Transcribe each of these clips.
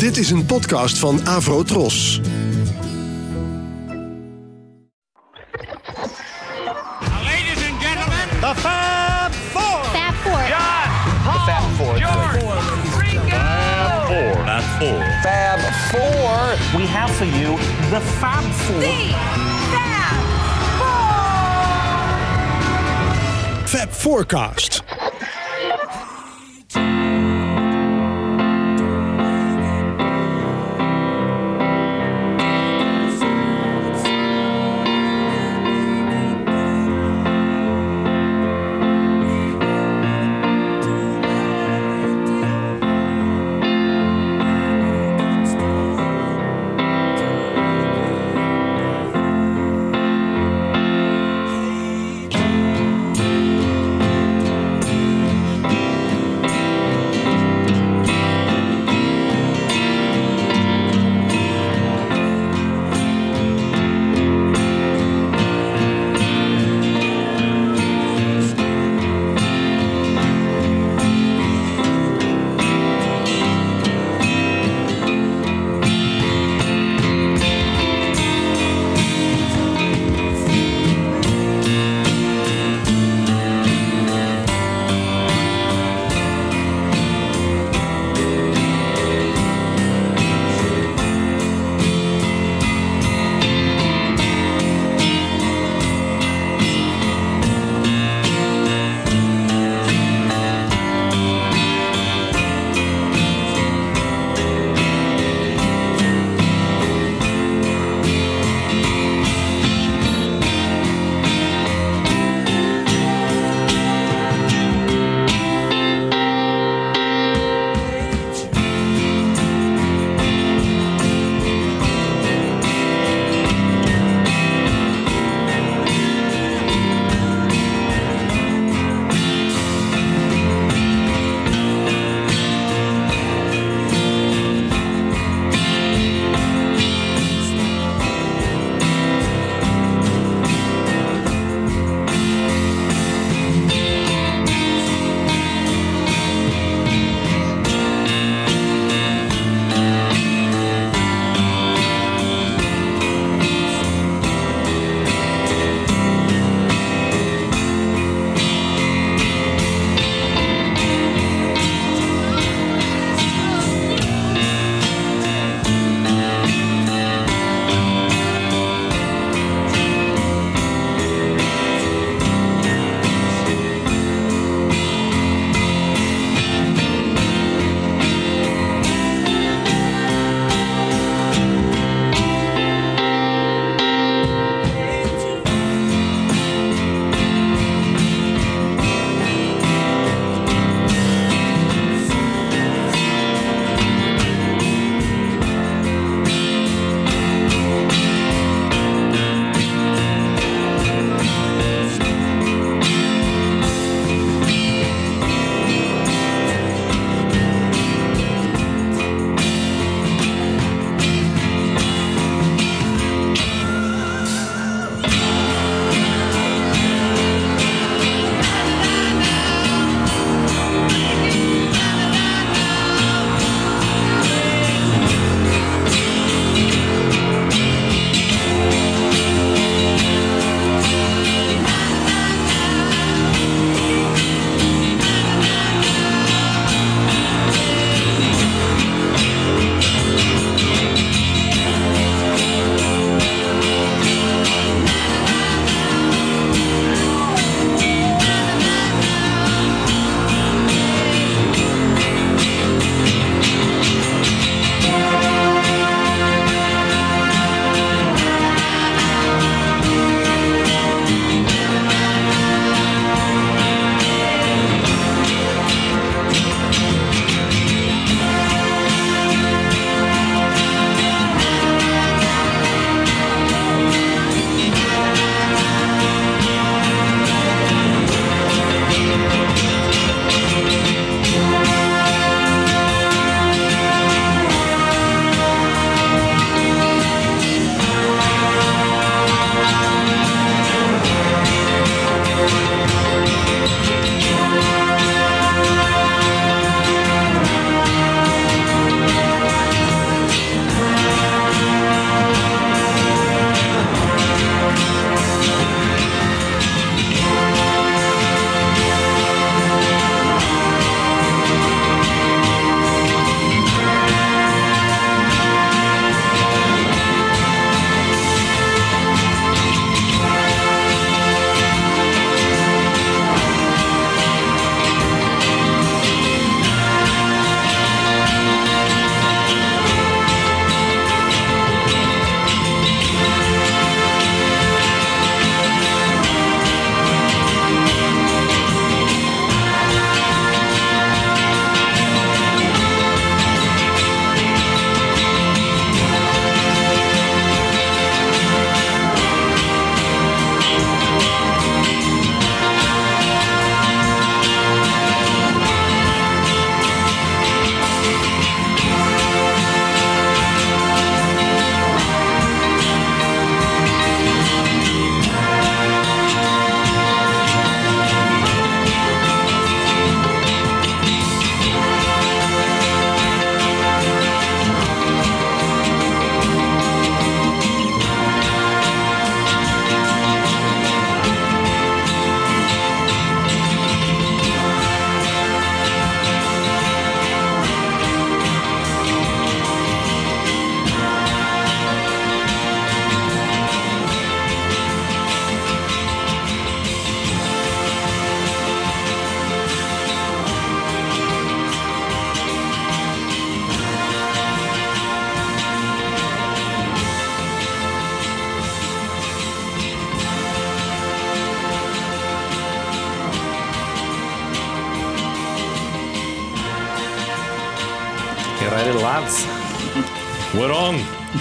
Dit is een podcast van Avro Tros. Ladies and gentlemen, The Fab Four. Fab Four. John, Paul, Fab Four. George, Ringo. Fab Four. Fab Four. We have for you the Fab Four. Fab Forecast.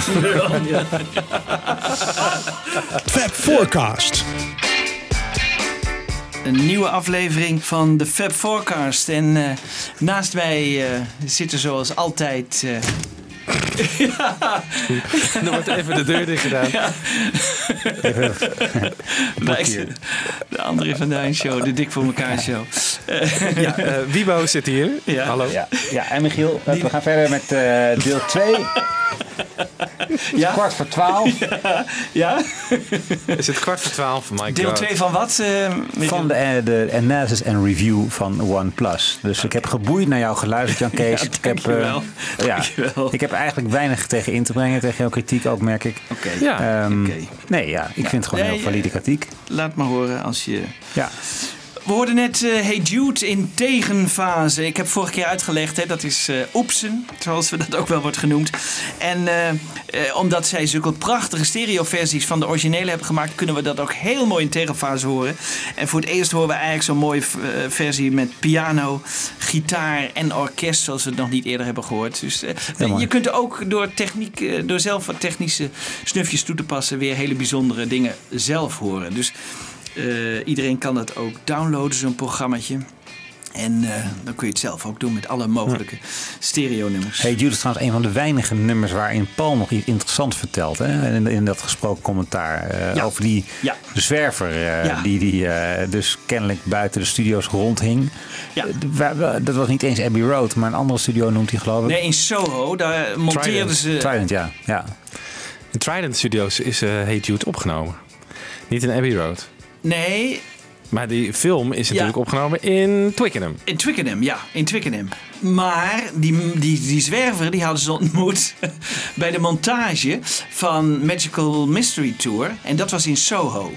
Fab Forecast. Een nieuwe aflevering van de Fab Forecast. En eh, naast mij eh, zitten zoals altijd... eh, Dan wordt even de deur dicht gedaan. de André van Duin Show, de Dik voor elkaar Show. Ja, eh, Wibo zit hier. Ja. Hallo. Ja, ja en Michiel, we gaan verder met eh, deel 2. Ja? Kwart voor 12 Ja? Is het kwart voor twaalf? My Deel God. 2 van wat? eh, van de, eh, de analysis en review van OnePlus. Dus ik heb geboeid naar jou geluisterd, Jan Kees. Ja, ik, heb, dankjewel. eh, ja, Dankjewel. ik heb eigenlijk weinig tegen in te brengen, tegen jouw kritiek ook, merk ik. Oké, Ja. Ehm, Oké. Nee, ja, ik vind het gewoon Nee, heel valide kritiek. laat maar horen als je... Ja. We hoorden net eh, Hey Jude in tegenfase. Ik heb vorige keer uitgelegd, hè, dat is eh oepsen, zoals we dat ook wel wordt genoemd. En eh, omdat zij zulke prachtige stereoversies van de originele hebben gemaakt, kunnen we dat ook heel mooi in tegenfase horen. En voor het eerst horen we eigenlijk zo'n mooie versie met piano, gitaar en orkest, zoals we het nog niet eerder hebben gehoord. Dus je kunt ook door, techniek, door zelf wat technische snufjes toe te passen, weer hele bijzondere dingen zelf horen. Dus eh, iedereen kan dat ook downloaden, zo'n programmaatje. En eh, dan kun je het zelf ook doen met alle mogelijke stereo-nummers. Hey, Jude is trouwens een van de weinige nummers waarin Paul nog iets interessants vertelt. Hè? In, in dat gesproken commentaar. eh, Ja. Over die Ja. zwerver eh, Ja. die, die eh, dus kennelijk buiten de studio's rondhing. Dat was niet eens Abbey Road, maar een andere studio noemt hij geloof ik. Nee, in Soho, daar monteerden ze... Trident, ja. ja. In Trident Studios is eh Hey Jude opgenomen. Niet in Abbey Road. Nee, Maar die film is natuurlijk Ja. opgenomen in Twickenham. in Twickenham, ja, in Twickenham. Maar die, die, die zwerver die hadden ze ontmoet bij de montage van Magical Mystery Tour. En dat was in Soho.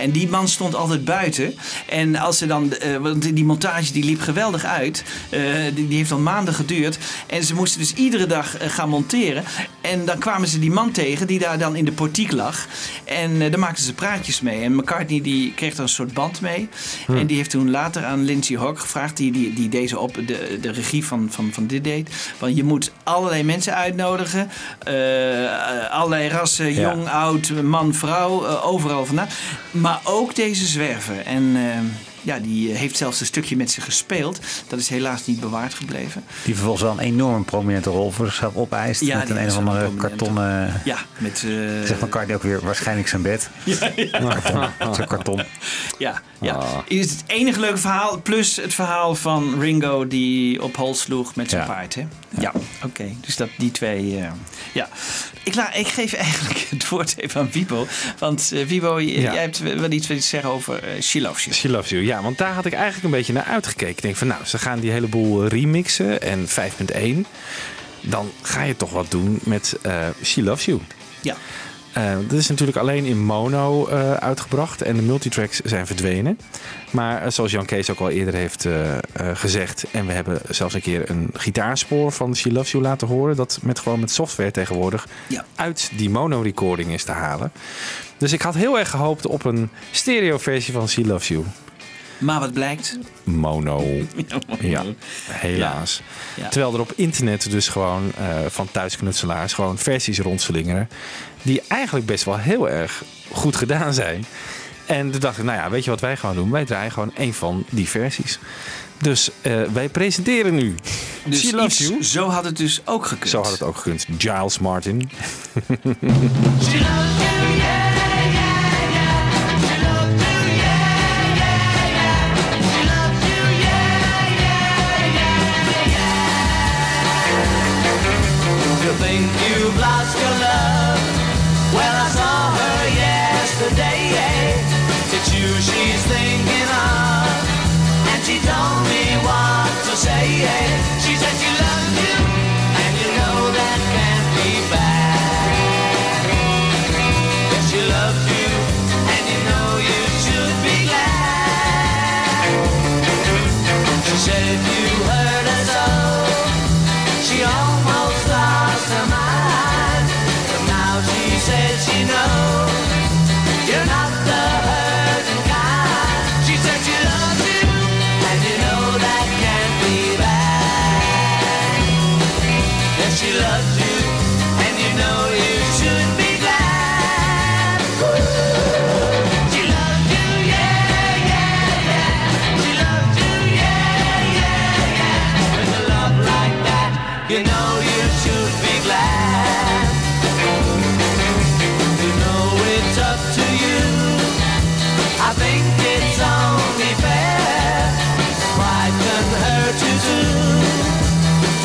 En die man stond altijd buiten. En als ze dan, eh, want die montage die liep geweldig uit. Eh, die, die heeft al maanden geduurd. En ze moesten dus iedere dag eh, gaan monteren. En dan kwamen ze die man tegen die daar dan in de portiek lag. En daar maakten ze praatjes mee. En McCartney die kreeg er een soort band mee. En die heeft toen later aan Lindsay Hawk gevraagd, die, die, die deze op de, de regie van, van, van dit deed. Van je moet allerlei mensen uitnodigen. eh, allerlei rassen, Ja. jong, oud, man, vrouw, overal vandaan. Maar ook deze zwerver. En eh, ja, die heeft zelfs een stukje met ze gespeeld. Dat is helaas niet bewaard gebleven. Die vervolgens wel een enorm prominente rol voor zichzelf opeist. Ja, met een, een of andere kartonnen... Ja, met... eh, Zegt McCartney ook weer waarschijnlijk zijn bed. Karton. Zo'n karton. Ja, ja. Is het enige leuke verhaal. Plus het verhaal van Ringo die op hol sloeg met zijn Ja. paard. Hè? Ja, oké. Dus dat, die twee. eh, ja. Ik, la, ik geef eigenlijk het woord even aan Wibo. Want eh Wibo, Ja. jij hebt wel iets te zeggen over uh, She Loves You. She Loves You. Ja, want daar had ik eigenlijk een beetje naar uitgekeken. Ik denk van nou, ze gaan die hele boel remixen en 5.1. Dan ga je toch wat doen met eh, She Loves You. Ja. Eh, dat is natuurlijk alleen in mono eh, uitgebracht en de multitracks zijn verdwenen. Maar eh, zoals Jan Kees ook al eerder heeft gezegd, en we hebben zelfs een keer een gitaarspoor van She Loves You laten horen, dat met gewoon met software tegenwoordig Ja. uit die mono-recording is te halen. Dus ik had heel erg gehoopt op een stereo-versie van She Loves You. Maar wat blijkt? Mono. Ja, helaas. Ja. Terwijl er op internet dus gewoon eh, van thuisknutselaars gewoon versies rondslingeren. Die eigenlijk best wel heel erg goed gedaan zijn. En toen dacht ik, nou ja, weet je wat wij gewoon doen? Wij draaien gewoon een van die versies. Dus eh, wij presenteren nu Dus She Loves iets- You. zo had het dus ook gekund. Zo had het ook gekund. Giles Martin.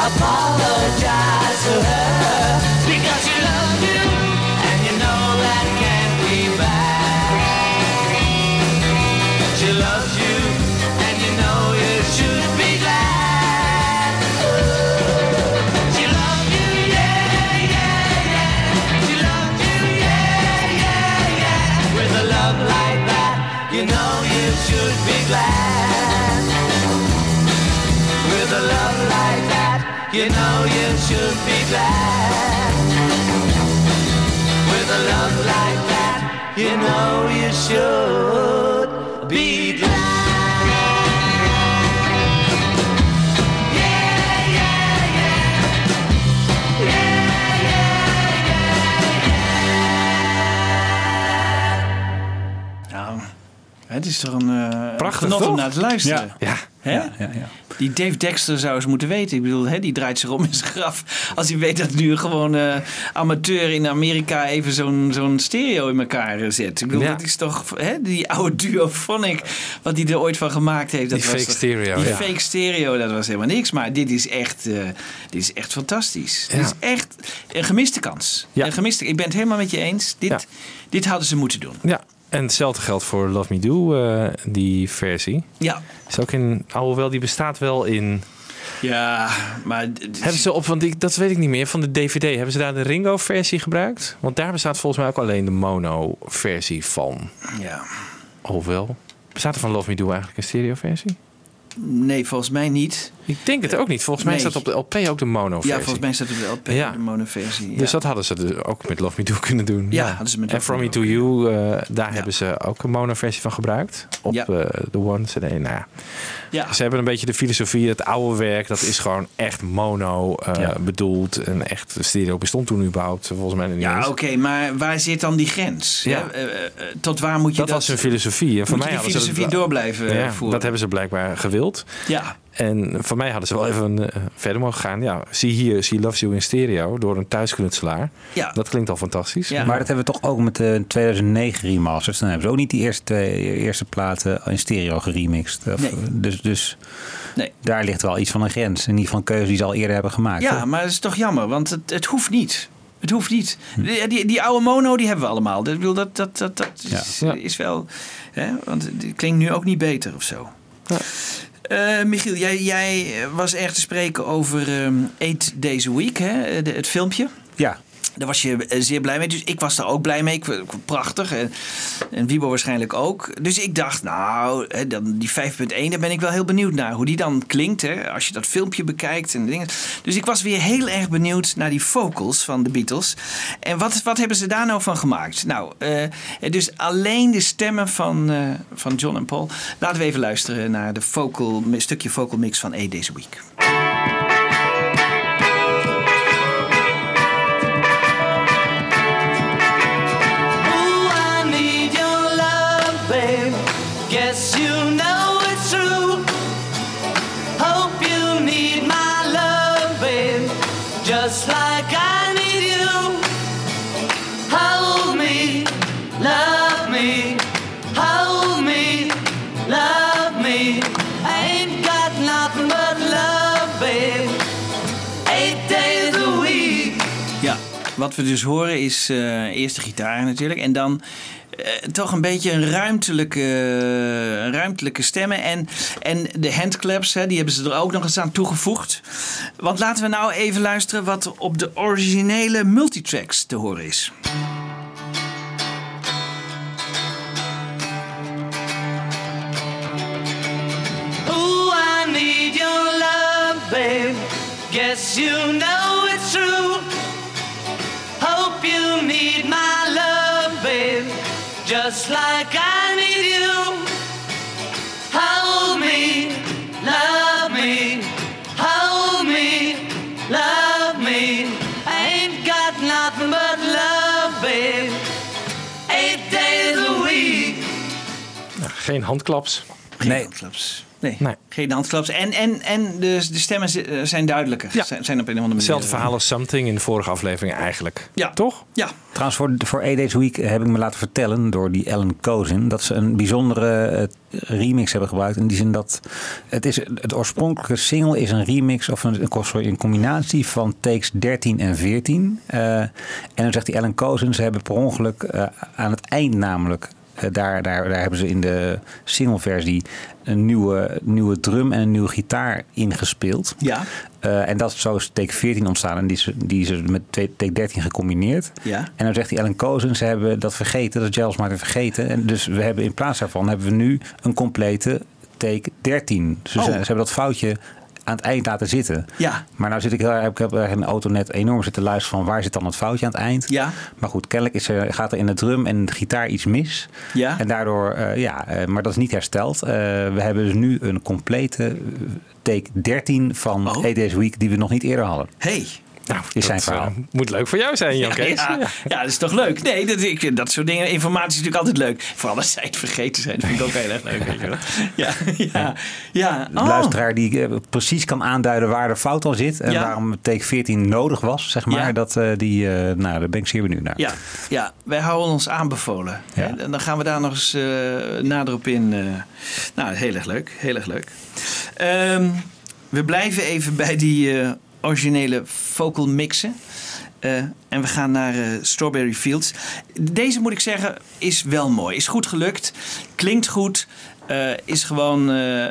Apologize should be glad. With a love like that, you know you should be glad. Yeah, yeah, yeah. Yeah, yeah, Nou, het is toch een uh, Prachtig, genot om naar te luisteren. Ja, Hè? Ja, ja, ja. Die Dave Dexter zou eens moeten weten. Ik bedoel, hè, die draait zich om in zijn graf. Als hij weet dat nu gewoon eh, amateur in Amerika even zo'n zo'n stereo in elkaar zet. Ik bedoel, dat is toch hè, die oude duophonic wat hij er ooit van gemaakt heeft. Dat Die was fake toch- stereo, Die fake stereo, dat was helemaal niks. Maar dit is echt, eh, dit is echt fantastisch. Dit is echt een gemiste kans. Een gemiste, ik ben het helemaal met je eens. Dit, dit hadden ze moeten doen. ja. En hetzelfde geldt voor Love Me Do, eh, die versie. Ja, Is ook in, alhoewel die bestaat wel in. ja maar... Hebben ze op, want die, dat weet ik niet meer, van de DVD, hebben ze daar de Ringo-versie gebruikt? Want daar bestaat volgens mij ook alleen de mono-versie van. Ja. Alhoewel. Bestaat er van Love Me Do eigenlijk een stereo-versie? Nee, volgens mij niet. Ik denk het ook niet. Volgens mij staat op de LP ook de mono-versie. Ja, volgens mij staat het op de LP, Ja. de monoversie. Ja. Dus dat hadden ze dus ook met Love Me Do kunnen doen. Ja, hadden ze met en From Me To You, eh, daar hebben ze ook een mono-versie van gebruikt. Op eh, de One CD. Nou ja. ja. Ze hebben een beetje de filosofie, het oude werk, dat is gewoon echt mono eh, bedoeld. En echt, stereo bestond toen überhaupt, volgens mij niet Ja, oké, maar waar zit dan die grens? Ja. Tot waar moet je Dat dat... was hun filosofie. En voor mij die filosofie dat, door blijven voeren? dat hebben ze blijkbaar gewild. Ja, En van mij hadden ze wel even eh, verder mogen gaan. Ja, zie hier, She Loves You in stereo door een thuisknutselaar. ja. Dat klinkt al fantastisch. Ja. Maar dat hebben we toch ook met de 2009 remasters. Dan hebben ze ook niet die eerste, twee, eerste platen in stereo geremixed. Of- Nee. Dus, dus Nee. daar ligt wel iets van een grens. In ieder geval een keuze die ze al eerder hebben gemaakt. ja, toch? maar dat is toch jammer, want het, het hoeft niet. Het hoeft niet. Hm. Die, die, die oude mono, die hebben we allemaal. Dat, ik bedoel, dat, dat, dat, dat is, Ja. is wel... Hè, want het klinkt nu ook niet beter of zo. Eh, Michiel, jij, jij was erg te spreken over ehm Eight Days Week, hè? De- het filmpje. ja. Daar was je eh, zeer blij mee. Dus ik was daar ook blij mee. Ik, prachtig. En, en Wiebo waarschijnlijk ook. Dus ik dacht, nou, dan die 5.1, daar ben ik wel heel benieuwd naar. Hoe die dan klinkt, hè, als je dat filmpje bekijkt en dingen. Dus ik was weer heel erg benieuwd naar die vocals van de Beatles. En wat, wat hebben ze daar nou van gemaakt? Nou, eh, dus alleen de stemmen van, eh, van John en Paul. Laten we even luisteren naar de vocal, stukje vocal mix van A Days a Week. Wat we dus horen is eh eerst de gitaar natuurlijk. En dan eh, toch een beetje een ruimtelijke, ruimtelijke stemmen. En, en de handclaps, hè, die hebben ze er ook nog eens aan toegevoegd. Want laten we nou even luisteren wat op de originele multitracks te horen is. Ooh, I need your love, babe. Guess you know just like I need you. Hold me, love me, hold me, love me. I ain't got nothing but love, babe. Eight days a week. Nou, geen handklaps. Geen nee. handklaps. Nee, Nee. geen handklaps. En, en, en de, de stemmen eh, zijn duidelijker. Ja. Zijn, zijn op een of andere manier. Hetzelfde verhaal als Something in de vorige aflevering eigenlijk. Ja. Toch? Ja, Trouwens, voor, voor A Days Week heb ik me laten vertellen door die Ellen Kozin dat ze een bijzondere eh, remix hebben gebruikt. In die zin dat het, is, het oorspronkelijke single is een remix of een, een, sorry, een combinatie van takes 13 en 14. Eh, en dan zegt die Ellen Kozin, ze hebben per ongeluk eh, aan het eind namelijk. Eh, daar, daar, daar hebben ze in de singleversie een nieuwe, nieuwe drum en een nieuwe gitaar ingespeeld. ja, Eh, en dat is zo is take 14 ontstaan. En die is, die is met take 13 gecombineerd. Ja. En dan zegt die Ellen Kozen, ze hebben dat vergeten. Dat Giles Martin vergeten. En dus we hebben in plaats daarvan hebben we nu een complete take 13. Dus ze, Oh. ze hebben dat foutje aan het eind laten zitten. Ja. Maar nou zit ik heel erg, ik heb in de auto net enorm zitten luisteren van waar zit dan het foutje aan het eind. Ja. Maar goed, kennelijk is er, gaat er in de drum en de gitaar iets mis. Ja. En daardoor, eh, ja, eh, maar dat is niet hersteld. Eh, we hebben dus nu een complete take 13 van Oh. A Days Week die we nog niet eerder hadden. hey. Nou, Is zijn verhaal. eh, moet leuk voor jou zijn, Jan Ja, ja, ja, dat is toch leuk? Nee, dat, ik, dat soort dingen, informatie is natuurlijk altijd leuk. Vooral als zij het vergeten zijn, dat vind ik ook heel erg leuk. Weet je wel. Ja, ja, ja. De Oh. luisteraar die eh, precies kan aanduiden waar de fout al zit. En waarom take 14 nodig was, zeg maar. Dat, eh, die, nou, daar ben ik zeer benieuwd naar. Ja, ja, wij houden ons aanbevolen. Hè? En dan gaan we daar nog eens nader op in. nou, heel erg leuk. Heel erg leuk. Ehm, we blijven even bij die originele vocal mixen. Eh, en we gaan naar eh, Strawberry Fields. Deze moet ik zeggen is wel mooi. Is goed gelukt. Klinkt goed. Eh, is gewoon eh,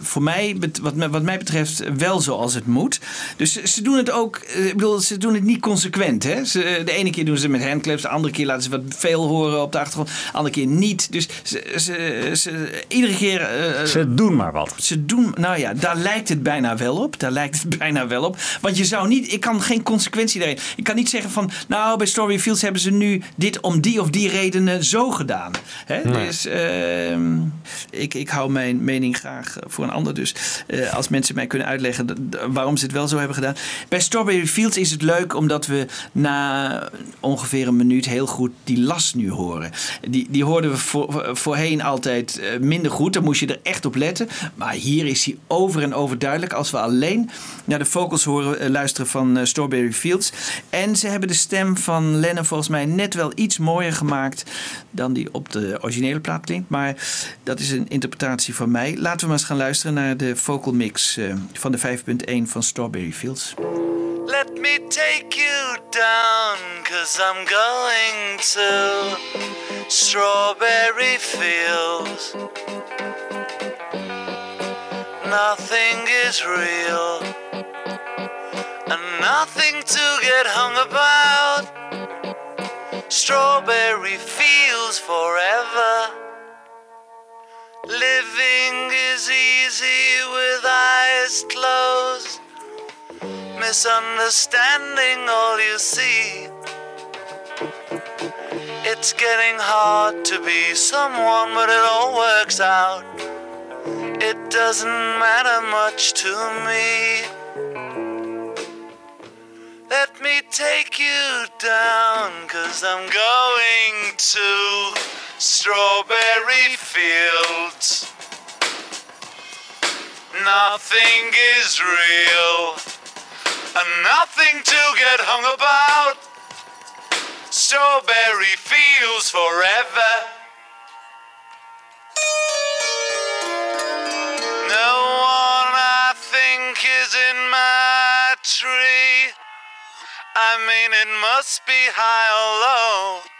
voor mij, wat, wat mij betreft, wel zoals het moet. Dus ze- ze doen het ook, eh, ik bedoel, ze doen het niet consequent. Hè? Ze, de ene keer doen ze het met handclaps, de andere keer laten ze wat veel horen op de achtergrond, de andere keer niet. Dus ze, ze, ze- iedere keer. Ze doen maar wat. ze doen, nou ja, daar lijkt het bijna wel op. Daar lijkt het bijna wel op. Want je zou niet, ik kan geen consequentie daarin. Ik kan niet zeggen van, nou, bij Story Fields hebben ze nu dit om die of die redenen zo gedaan. Hè? Dus ehm, ik, ik hou mijn mening graag voor een ander. Dus eh, als mensen mij kunnen uitleggen waarom ze het wel zo hebben gedaan. Bij Strawberry Fields is het leuk omdat we na ongeveer een minuut heel goed die las nu horen. Die, die hoorden we voor, voorheen altijd eh, minder goed. Daar moest je er echt op letten. Maar hier is hij over en over duidelijk. Als we alleen naar de vocals horen, eh, luisteren van eh, Strawberry Fields. En ze hebben de stem van Lennon volgens mij net wel iets mooier gemaakt dan die op de originele plaat klinkt. Maar dat is een interpretatie van mij. Laten we maar eens gaan luisteren naar de vocal mix eh, van de 5.1 van Strawberry Fields. Let me take you down, cause I'm going to Strawberry Fields. Nothing is real, and nothing to get hung about. Strawberry Fields forever. Living is easy with eyes closed misunderstanding all you see. It's getting hard to be someone, but it all works out. It doesn't matter much to me. Let me take you down, cause I'm going to Strawberry Fields. Nothing is real and nothing to get hung about. Strawberry fields forever. No one I think is in my tree. I mean, it must be high or low.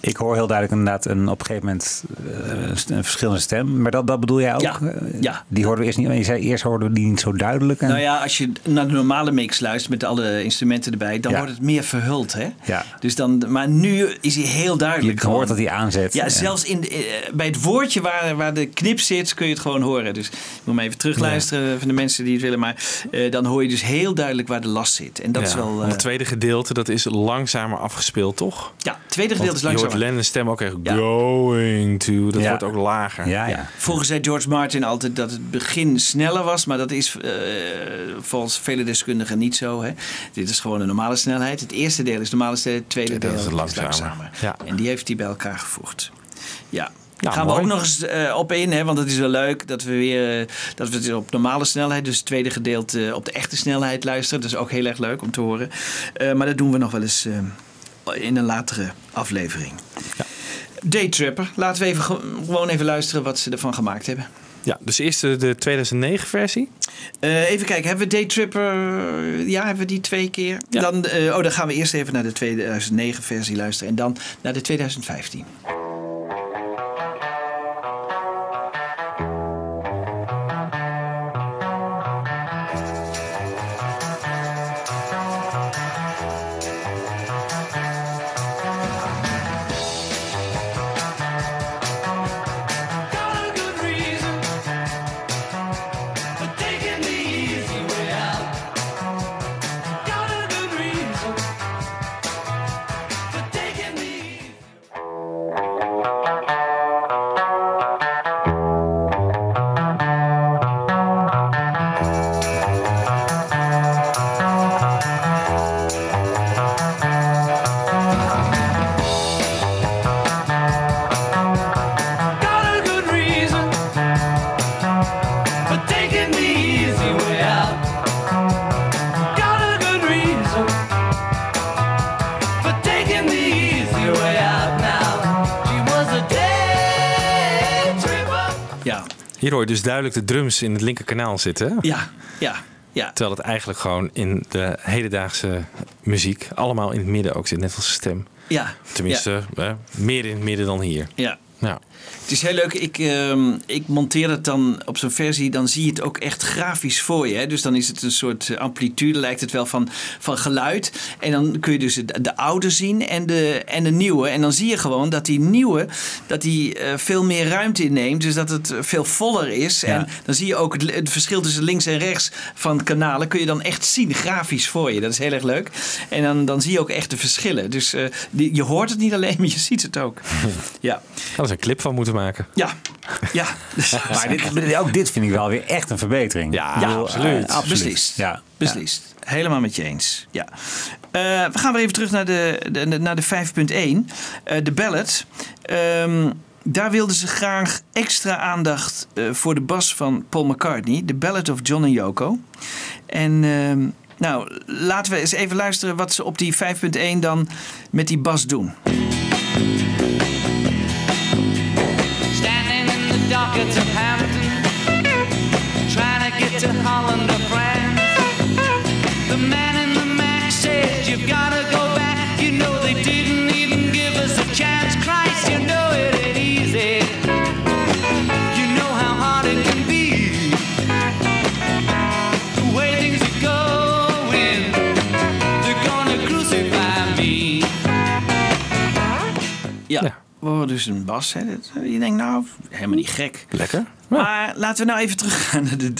Ik hoor heel duidelijk inderdaad een, op een gegeven moment eh, een verschillende stem. Maar dat, dat bedoel jij ook? Ja, Eh, ja. Die hoorden we eerst niet. Je zei eerst hoorden we die niet zo duidelijk. En, Nou ja, als je naar de normale mix luistert met alle instrumenten erbij, dan Ja. wordt het meer verhuld. Hè? Ja. Dus dan, maar nu is hij heel duidelijk. je hoort dat hij aanzet. Ja, zelfs in eh, bij het woordje waar, waar de knip zit, kun je het gewoon horen. Dus ik moet maar even terugluisteren van de mensen die het willen. Maar eh, dan hoor je dus heel duidelijk waar de last zit. En dat is wel. het tweede gedeelte, dat is langzamer afgespeeld, toch? ja, het tweede Want gedeelte is je langzamer. Lennon's stem ook echt Ja. going to. Dat Ja. wordt ook lager. Ja, ja. Ja. Vroeger zei George Martin altijd dat het begin sneller was, maar dat is eh, volgens vele deskundigen niet zo. Hè. Dit is gewoon een normale snelheid. Het eerste deel is normale snelheid, het tweede dat deel is is langzamer. langzamer. Ja. En die heeft hij bij elkaar gevoegd. Ja. Nou, Gaan we ook nog eens eh, op in, hè, want het is wel leuk dat we weer dat we het op normale snelheid, dus het tweede gedeelte eh, op de echte snelheid luisteren. Dat is ook heel erg leuk om te horen. Eh, maar dat doen we nog wel eens eh, in een latere aflevering. Daytripper, laten we even, ge- gewoon even luisteren wat ze ervan gemaakt hebben. Ja, dus eerst de, de 2009 versie. Eh, even kijken, hebben we Daytripper? Ja, hebben we die twee keer? Ja. Dan, eh, oh, dan gaan we eerst even naar de 2009 versie luisteren en dan naar de 2015. Hier hoor je dus duidelijk de drums in het linkerkanaal zitten. ja, ja, ja. Terwijl het eigenlijk gewoon in de hedendaagse muziek allemaal in het midden ook zit. Net als de stem. ja. Tenminste, hè, meer in het midden dan hier. Ja. Ja. Het is heel leuk. Ik, ehm, ik monteer het dan op zo'n versie. Dan zie je het ook echt grafisch voor je. Hè? Dus dan is het een soort eh, amplitude, lijkt het wel, van, van geluid. En dan kun je dus de, de oude zien en de, en de nieuwe. En dan zie je gewoon dat die nieuwe dat die, eh, veel meer ruimte inneemt. Dus dat het veel voller is. Ja. En dan zie je ook het, het verschil tussen links en rechts van kanalen. Kun je dan echt zien, grafisch voor je. Dat is heel erg leuk. En dan, dan zie je ook echt de verschillen. Dus eh, die, je hoort het niet alleen, maar je ziet het ook. Ja. Een clip van moeten maken. Ja, ja. Maar dit, ook dit vind ik wel weer echt een verbetering. Ja, bedoel, absoluut. eh, Beslist. Ja. Beslist. Helemaal met je eens. Ja. Eh, we gaan weer even terug naar de, de, de- naar de 5.1. Eh, de ballad. Ehm, daar wilden ze graag extra aandacht eh, voor de bas van Paul McCartney. The Ballad of John en Yoko. En ehm, nou, laten we eens even luisteren wat ze op die 5.1 dan met die bas doen. In the dockets of Hampton, trying to get to Holland or France. The man in the Mac says you've gotta go back. You know they didn't even give us a chance. Christ, you know it ain't easy. You know how hard it can be. The way things are going, they're gonna crucify me. Ja. Ja. We horen dus een bas. Hè. Je denkt nou, helemaal niet gek. Lekker. Maar laten we nou even teruggaan naar de,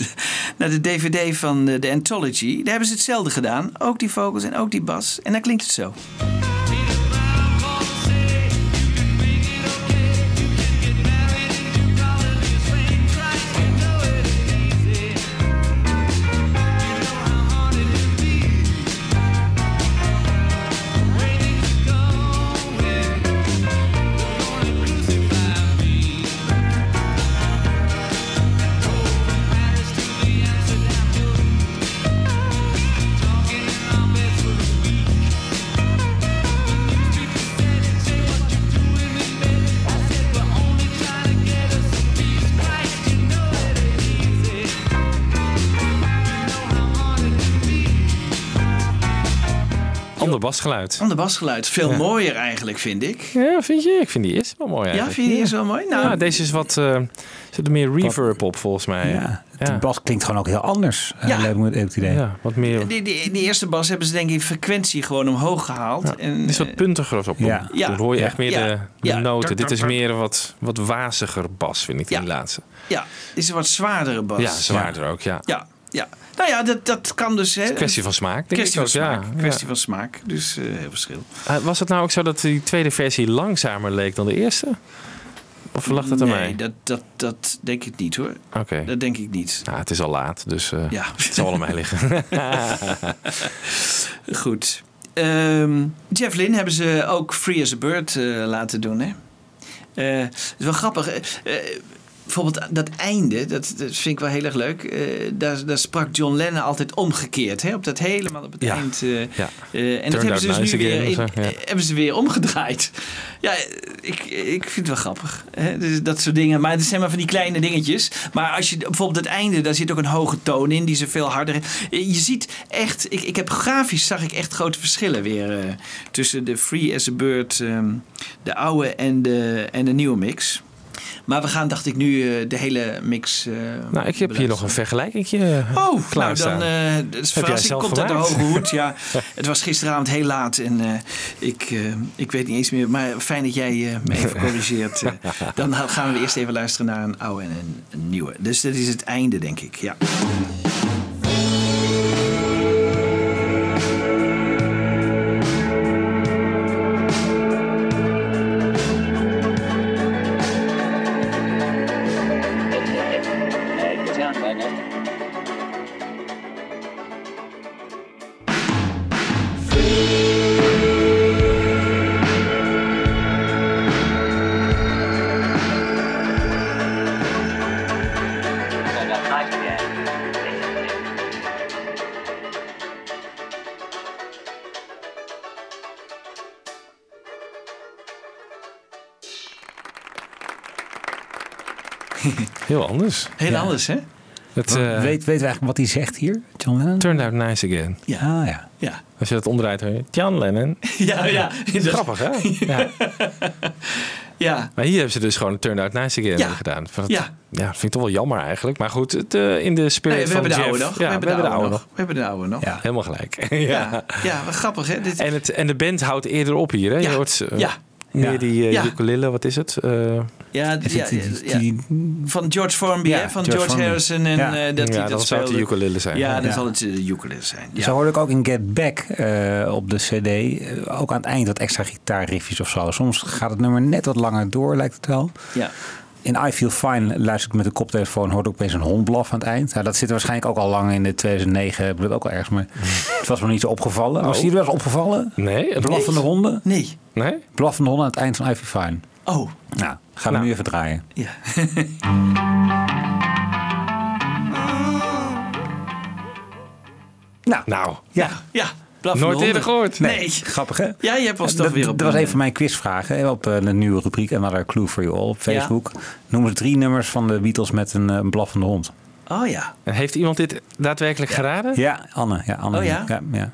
naar de DVD van de, de Anthology. Daar hebben ze hetzelfde gedaan. Ook die vocals en ook die bas. En dan klinkt het zo. Ander basgeluid. Ander basgeluid. Veel Ja. mooier eigenlijk, vind ik. Ja, vind je? Ik vind die eerste wel mooi Ja, eigenlijk. vind je die eerst wel mooi? Nou, Ja, deze is wat... eh zit er meer reverb op volgens mij. Ja, de Ja. bas klinkt gewoon ook heel anders. Ja. Ja. heb ik het idee. Ja, wat meer... die, die, die eerste bas hebben ze denk ik in frequentie gewoon omhoog gehaald. Ja, en, het is wat eh, puntiger op. Ja. Ja. Dan hoor je Ja. echt meer Ja. de, de Ja. noten. Dit is meer wat, wat waziger bas, vind ik, Ja. die laatste. ja, dit is een wat zwaardere bas. Ja, zwaarder ook, ja. Ja, ja. Nou ja, dat, dat kan dus. Hè. Kwestie van smaak, denk Kwestie ik van smaak. Ja, Kwestie ja. van smaak. Dus eh, heel verschil. Eh, Was het nou ook zo dat die tweede versie langzamer leek dan de eerste? Of lag dat aan nee, mij? dat, dat, dat denk ik niet hoor. Oké. Dat denk ik niet. Ja, het is al laat, dus eh, Ja. het zal wel aan mij liggen. Goed. Ehm, Jeff Lynne hebben ze ook Free as a Bird laten doen. Hè? Het is wel grappig. Bijvoorbeeld dat einde, dat, dat vind ik wel heel erg leuk. Eh, daar, daar sprak John Lennon altijd omgekeerd. Hè? Op dat helemaal op het Ja. eind. eh, ja. eh, en dat hebben ze dus nice nu weer, again in- of zo, ja. hebben ze weer omgedraaid. Ja, ik, ik vind het wel grappig. Hè? Dus dat soort dingen. Maar het zijn maar van die kleine dingetjes. Maar als je bijvoorbeeld het einde, daar zit ook een hoge toon in. Die ze veel harder... Je ziet echt... Ik, ik heb grafisch zag ik echt grote verschillen weer. tussen de Free as a Bird, ehm, de oude en de, en de nieuwe mix. Maar we gaan, dacht ik, nu eh, de hele mix. eh, Nou, ik heb hier nog een vergelijkingje Oh, nou dan uh, jij verrassing zelf komt uit de hoge hoed. Ja, het was gisteravond heel laat en eh, ik, eh, ik weet niet eens meer. Maar fijn dat jij eh, me even corrigeert. eh. dan gaan we eerst even luisteren naar een oude en een, een nieuwe. Dus dat is het einde, denk ik. Ja. Anders. Heel Ja. anders, hè? Het eh, Weet, weten we eigenlijk wat hij zegt hier, John Lennon? turned out nice again. Ja, ja. Ja, Als je dat omdraait, hoor je John Lennon. ja, ja. Dat- Grappig, hè? Ja. Ja, Maar hier hebben ze dus gewoon een turned out nice again Ja. gedaan. Van het- Ja. ja, vind ik toch wel jammer eigenlijk. Maar goed, het, eh, in de spirit Nee, we van hebben de Jeff- oude nog. Ja, we hebben de oude nog. We hebben de oude nog. Ja. Helemaal gelijk. Ja, ja. grappig, hè? Dit, En, het, en de band houdt eerder op hier, hè? Ja. Je hoort eh, ja, meer die uh, Ja. ukulele, wat is het? Eh, ja, die- die- Van George Formby, Ja, hè? Van George George, Formby. Harrison. En Ja. eh, dat dan dat zou het de ukulele zijn. Ja, Ja. zal het de ukulele zijn. Ja. Zo hoorde ik ook in Get Back eh, op de cd, eh, ook aan het eind wat extra gitaarriffjes of zo. Soms gaat het nummer net wat langer door, lijkt het wel. ja. In I Feel Fine luister ik met de koptelefoon, hoorde ik opeens een hond blaffen aan het eind. Nou, dat zit er waarschijnlijk ook al lang in de 2009, heb ik dat ook al ergens, maar het was me niet zo opgevallen. Was Oh. jullie wel eens opgevallen? Nee? Het Blaffende honden? Nee. Nee? Blaffende honden aan het eind van I Feel Fine. Oh, Nou, gaan we Nou. nu even draaien. ja. Nou, Nou, ja, Ja, blaffende nooit eerder gehoord. Nee. grappig hè? Ja, je hebt ons toch Dat, weer op dat was een- een van mijn quizvragen op eh, de nieuwe rubriek Another Clue for You All op Facebook. Noem eens drie nummers van de Beatles met een, eh, een blaffende hond. Oh ja. En heeft iemand dit daadwerkelijk geraden? Ja, Anne. Ja, Anne Oh ja? ja, ja.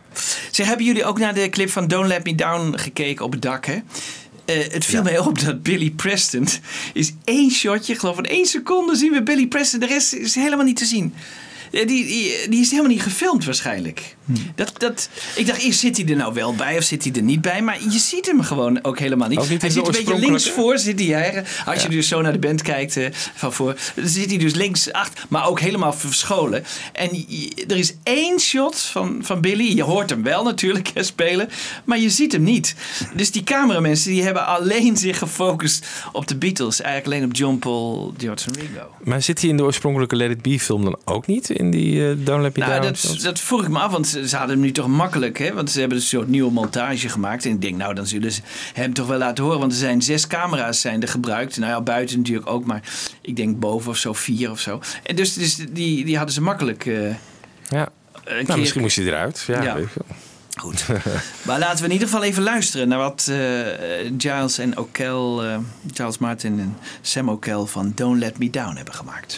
Zeg, hebben jullie ook naar de clip van Don't Let Me Down gekeken op het dak, hè? Eh, het viel mij op dat Billy Preston is één shotje, ik geloof in één seconde zien we Billy Preston. De rest is helemaal niet te zien. Die, die, die is helemaal niet gefilmd waarschijnlijk. Hm. Dat, dat, ik dacht eerst, zit hij er nou wel bij of zit hij er niet bij? Maar je ziet hem gewoon ook helemaal niet. Ook niet hij zit een beetje links voor, zit hij ergens. Als je dus zo naar de band kijkt eh, van voor, dan zit hij dus links achter, maar ook helemaal verscholen. En je- er is één shot van, van Billy. Je hoort hem wel natuurlijk spelen, maar je ziet hem niet. Dus die cameramensen die hebben alleen zich gefocust op de Beatles. Eigenlijk alleen op John Paul, George en Ringo. Maar zit hij in de oorspronkelijke Let It Be film dan ook niet? In die eh, Don't Let Me Nou, Down? dat, dat vroeg ik me af, want ze ze hadden hem nu toch makkelijk, hè? Want ze hebben dus een soort nieuwe montage gemaakt. En ik denk, nou, dan zullen ze hem toch wel laten horen. Want er zijn zes camera's zijn er gebruikt. Nou ja, buiten natuurlijk ook, maar ik denk boven of zo, vier of zo. En dus, dus die, die hadden ze makkelijk eh, een ja. keer... Nou, misschien moest hij eruit. Ja, Ja. weet ik wel. Goed. maar laten we in ieder geval even luisteren naar wat eh, Giles en O'Kell, eh, Giles Martin en Sam O'Kell van Don't Let Me Down hebben gemaakt.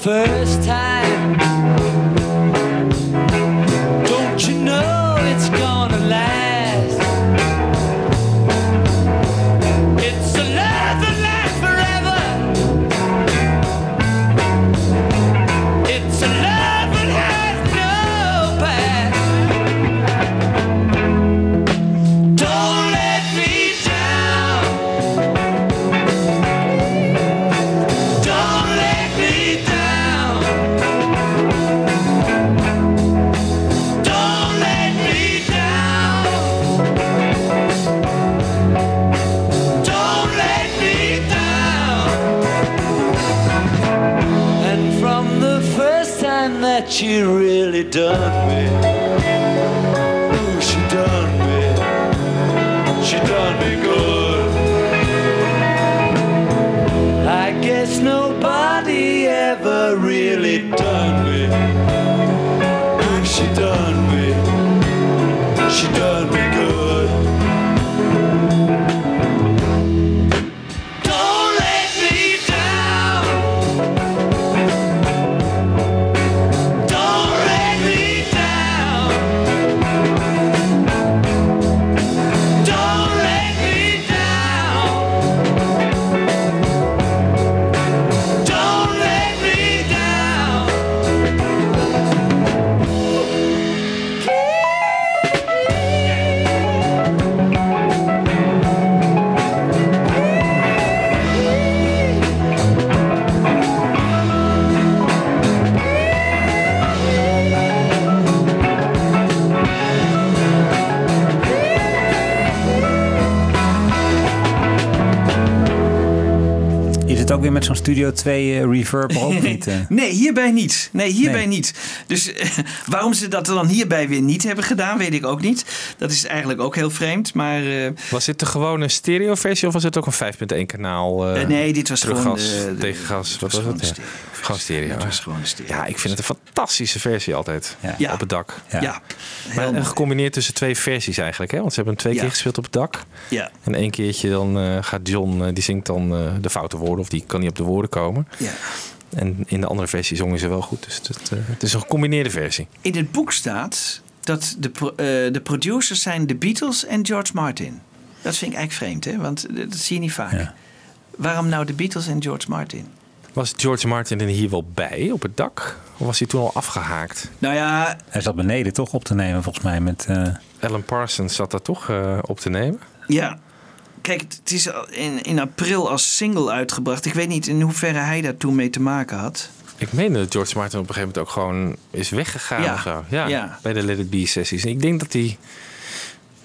first time. Studio 2 eh, reverb of niet? eh? Nee, hierbij niet. Nee, hierbij Nee. niet. Dus eh, waarom ze dat dan hierbij weer niet hebben gedaan, weet ik ook niet. Dat is eigenlijk ook heel vreemd. Maar eh, Was dit de gewone stereo-versie of was het ook een 5.1 kanaal? nee, dit was gewoon... teruggas, de- de- tegen gas. het Wat was het? Gewoon stereo. Het was hè? gewoon de stereo. Ja, ik vind het een fantastische versie altijd. Ja. Ja. Op het dak. Ja. Ja, Maar, mooi. gecombineerd tussen twee versies eigenlijk. Hè? Want ze hebben hem twee Ja. keer gespeeld op het dak. Ja, En één keertje dan eh, gaat John, eh, die zingt dan eh, de foute woorden. Of die kan niet op de woorden komen. ja. En in de andere versie zongen ze wel goed. Dus het, eh, het is een gecombineerde versie. In het boek staat dat de, pro- eh, de producers zijn de Beatles en George Martin. Dat vind ik eigenlijk vreemd, hè? want dat zie je niet vaak. Ja. Waarom nou de Beatles en George Martin? Was George Martin er hier wel bij op het dak? Of was hij toen al afgehaakt? Nou ja, Hij zat beneden toch op te nemen volgens mij met... eh, Alan Parsons zat dat toch eh, op te nemen? ja. Kijk, het is in, in april als single uitgebracht. Ik weet niet in hoeverre hij daar toen mee te maken had. Ik meen dat George Martin op een gegeven moment ook gewoon is weggegaan Ja, of zo. Ja, ja. bij de Let It Be sessies. En ik denk dat hij...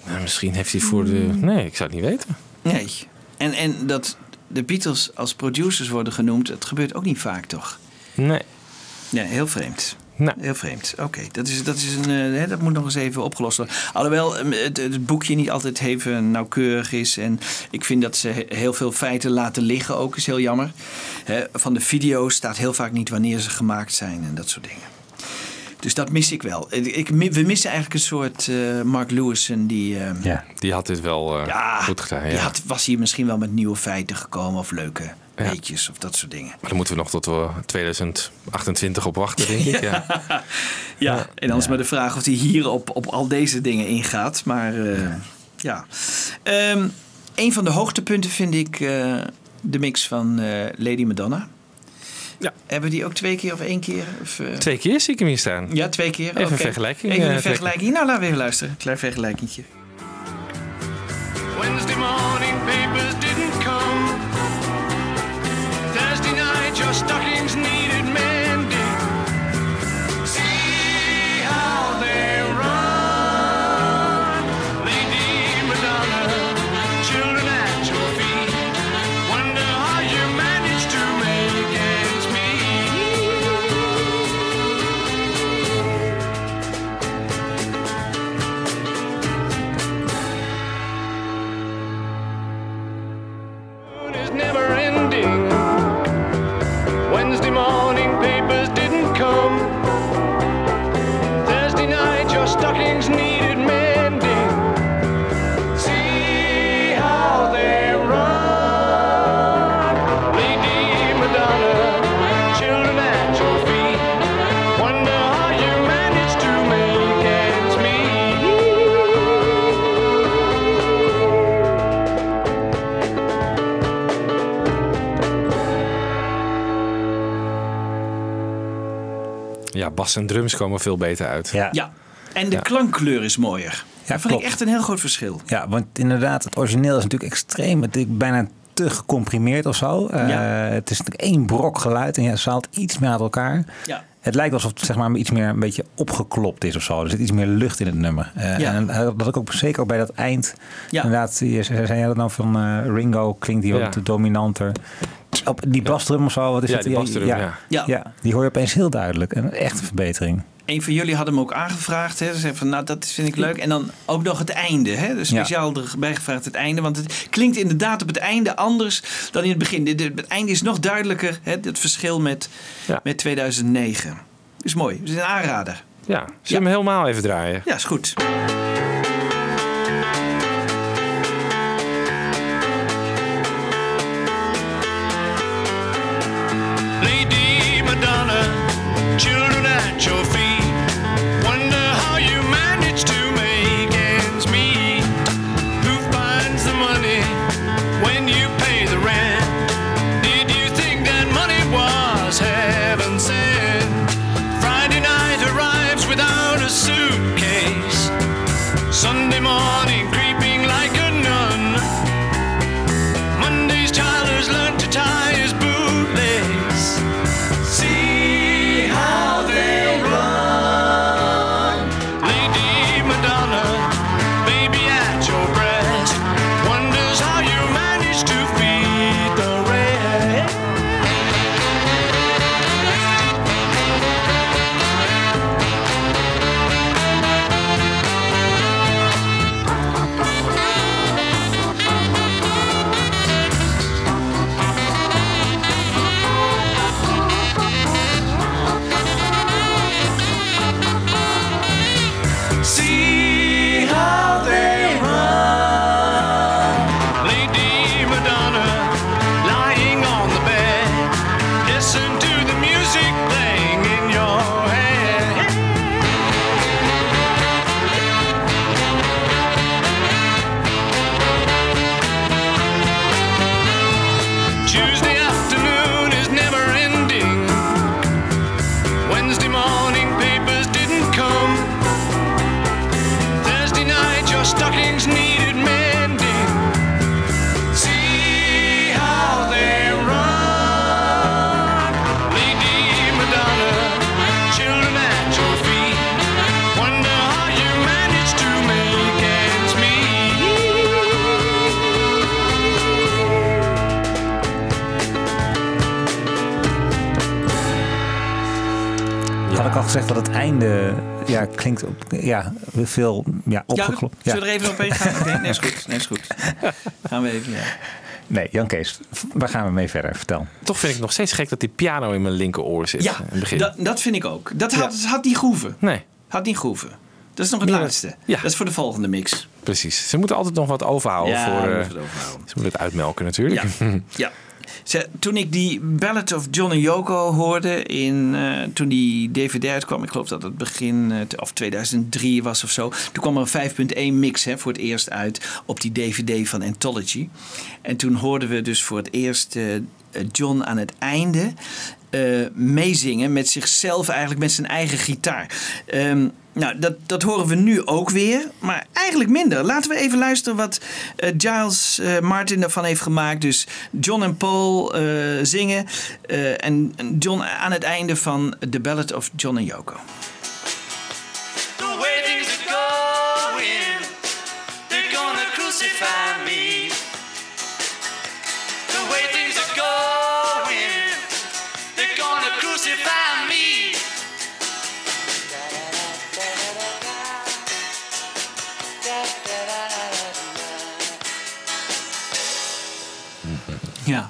Nou, misschien heeft hij voor de... Nee, ik zou het niet weten. Nee. En, en dat de Beatles als producers worden genoemd, dat gebeurt ook niet vaak, toch? Nee. Nee, heel vreemd. Nou, Heel vreemd. Oké, dat, is, dat, is een, eh, hè, dat moet nog eens even opgelost worden. Alhoewel eh, het, het boekje niet altijd even nauwkeurig is. En ik vind dat ze he- heel veel feiten laten liggen ook, is heel jammer. Hè, van de video's staat heel vaak niet wanneer ze gemaakt zijn en dat soort dingen. Dus dat mis ik wel. Ik, we missen eigenlijk een soort eh, Mark Lewison die... eh, ja. die had dit wel eh, ja, goed gedaan. Ja. die had, was hier misschien wel met nieuwe feiten gekomen of leuke Ja. weetjes of dat soort dingen. Maar dan moeten we nog tot we 2028 op wachten, denk ik. Ja. Ja, en dan is maar de vraag of hij hier op, op al deze dingen ingaat. Maar ja. Ehm, een van de hoogtepunten vind ik de mix van Lady Madonna. Ja. Hebben die ook twee keer of één keer? Eh? Twee keer zie ik hem hier staan. Ja, twee keer. Even een vergelijking. Even eh, een vergelijking. Nou, laten we even luisteren. klaar klein. Wednesday morning papers didn't come. Thursday night your stockings needed me. Ja, bas en drums komen veel beter uit. Ja. ja. En de Ja. klankkleur is mooier. dat vond klopt. ik echt een heel groot verschil. Ja, want inderdaad, het origineel is natuurlijk extreem. Het is bijna te gecomprimeerd of zo. Eh, Ja. Het is natuurlijk één brok geluid en je zaalt iets meer uit elkaar. Ja. Het lijkt alsof het zeg maar, iets meer een beetje opgeklopt is of zo. Er zit iets meer lucht in het nummer. Eh, Ja. En dat had ik ook zeker ook bij dat eind. Ja. Inderdaad, zei jij dat nou van eh, Ringo klinkt die Ja. wat dominanter. Op die basdrum of zo, wat is Ja, het? die basdrum, ja. Ja. ja. die hoor je opeens heel duidelijk. Een echte verbetering. Een van jullie had hem ook aangevraagd. Hè. Ze zei van, nou, dat vind ik leuk. En dan ook nog het einde. Hè. Dus speciaal erbij gevraagd het einde. Want het klinkt inderdaad op het einde anders dan in het begin. De- de- Het einde is nog duidelijker. Hè, het verschil met, Ja. met 2009. Is mooi. Is een aanrader. Ja, zullen we hem helemaal even draaien? Ja, is goed. Gezegd dat het einde ja, klinkt op, ja, veel ja, Ja, opgeklopt. zullen we er even op heen gaan? Nee, nee, is goed. Nee, is goed. Gaan we even, ja. Nee, Jan Kees, waar gaan we mee verder? Vertel. Toch vind ik nog steeds gek dat die piano in mijn linkeroor zit. Ja, in het begin. dat, dat vind ik ook. Dat had, had niet groeven. Nee, Had niet groeven. Dat is nog het Ja, laatste. ja. Dat is voor de volgende mix. precies. Ze moeten altijd nog wat overhouden. Ja, voor, eh, moeten het overhouden. ze moeten het uitmelken natuurlijk. Ja. ja. Toen ik die Ballad of John and Yoko hoorde, in, eh, toen die DVD uitkwam, ik geloof dat het begin t- of 2003 was of zo. Toen kwam er een 5.1 mix hè, voor het eerst uit op die DVD van Anthology. En toen hoorden we dus voor het eerst eh, John aan het einde eh, meezingen met zichzelf, eigenlijk met zijn eigen gitaar. Ehm, nou, dat, dat horen we nu ook weer, maar eigenlijk minder. Laten we even luisteren wat eh, Giles eh, Martin daarvan heeft gemaakt. Dus John en Paul zingen en en John aan het einde van The Ballad of John and Yoko. Ja.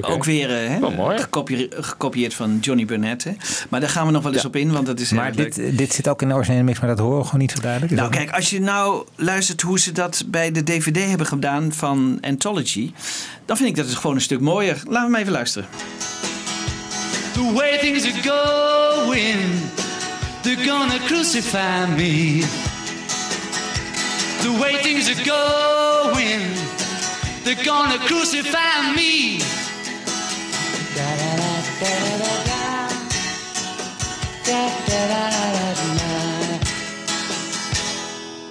Ook weer eh, hè, gekopie- gekopieerd van Johnny Burnett. Hè. Maar daar gaan we nog wel eens op in, want dat is Maar leuk. dit, dit zit ook in de originele mix, maar dat horen we gewoon niet zo duidelijk. Is Nou, kijk, als je nou luistert hoe ze dat bij de DVD hebben gedaan van Anthology, dan vind ik dat het gewoon een stuk mooier. Laten we hem even luisteren. The way things are going, they're gonna crucify me. The way things are going, they're gonna crucify me.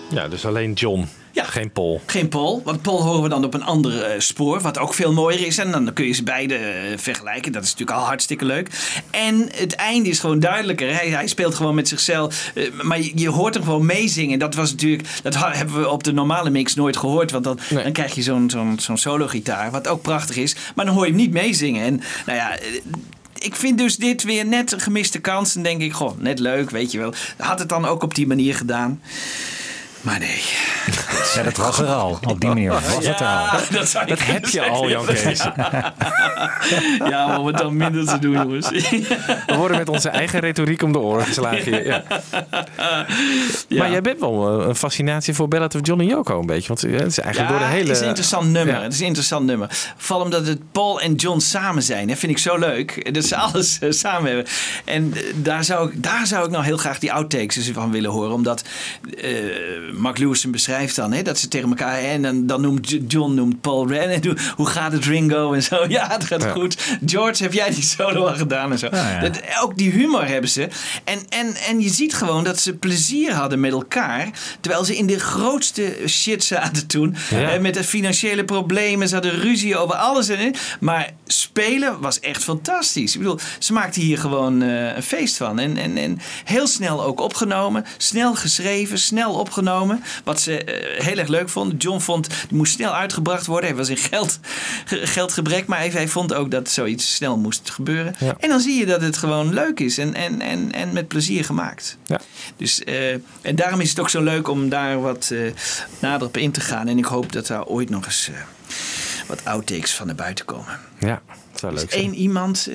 Ja, dus alleen John. Ja. Geen Paul. Geen Paul, want Paul horen we dan op een ander eh, spoor, wat ook veel mooier is. En dan kun je ze beide eh, vergelijken. Dat is natuurlijk al hartstikke leuk. En het einde is gewoon duidelijker. Hij, hij speelt gewoon met zichzelf. eh, maar je, je hoort hem gewoon meezingen. Dat was natuurlijk, dat hebben we op de normale mix nooit gehoord. Want dan, Nee. dan krijg je zo'n zo'n zo'n solo-gitaar, wat ook prachtig is. Maar dan hoor je hem niet meezingen. En nou ja. ik vind dus dit weer net een gemiste kans. En denk ik, goh, net leuk, weet je wel. Had het dan ook op die manier gedaan. Maar nee. Ja, dat was er al. Op die manier was het er al. dat, zou Dat je heb je al. Jan Kees. Ja, maar het dan minder te doen, jongens. We worden met onze eigen retoriek om de oren geslagen hier. Ja. Maar jij bent wel eh, een fascinatie voor Ballad of John en Yoko een beetje. Want eh, het is eigenlijk door de hele... het is een interessant nummer. Het is een interessant nummer. Vooral omdat het Paul en John samen zijn. Dat vind ik zo leuk. Dat ze alles eh, samen hebben. En daar zou, ik, daar zou ik nou heel graag die outtakes van willen horen. Omdat Mark Lewison beschrijft dan hè, dat ze tegen elkaar... En dan, dan noemt John noemt Paul Ren. En hoe, gaat het Ringo en zo. Ja, het gaat Ja. goed. George, heb jij die solo al gedaan en zo. ja. Dat, ook die humor hebben ze. En, en, en je ziet gewoon dat ze plezier hadden met elkaar. Terwijl ze in de grootste shit zaten toen. Eh, met de financiële problemen. Ze hadden ruzie over alles. En, maar spelen was echt fantastisch. Ik bedoel, ze maakten hier gewoon eh, een feest van. En, en, en heel snel ook opgenomen. Snel geschreven, snel opgenomen. Wat ze eh, heel erg leuk vonden. John vond, die moest snel uitgebracht worden. Hij was in geld, ge- geldgebrek. Maar hij, hij vond ook dat zoiets snel moest gebeuren. Ja. En dan zie je dat het gewoon leuk is. En, en, en, en met plezier gemaakt. Ja. Dus, eh, en daarom is het ook zo leuk om daar wat eh, nader op in te gaan. En ik hoop dat daar ooit nog eens wat outtakes van naar buiten komen. Ja, dat zou Er leuk is zijn. één iemand,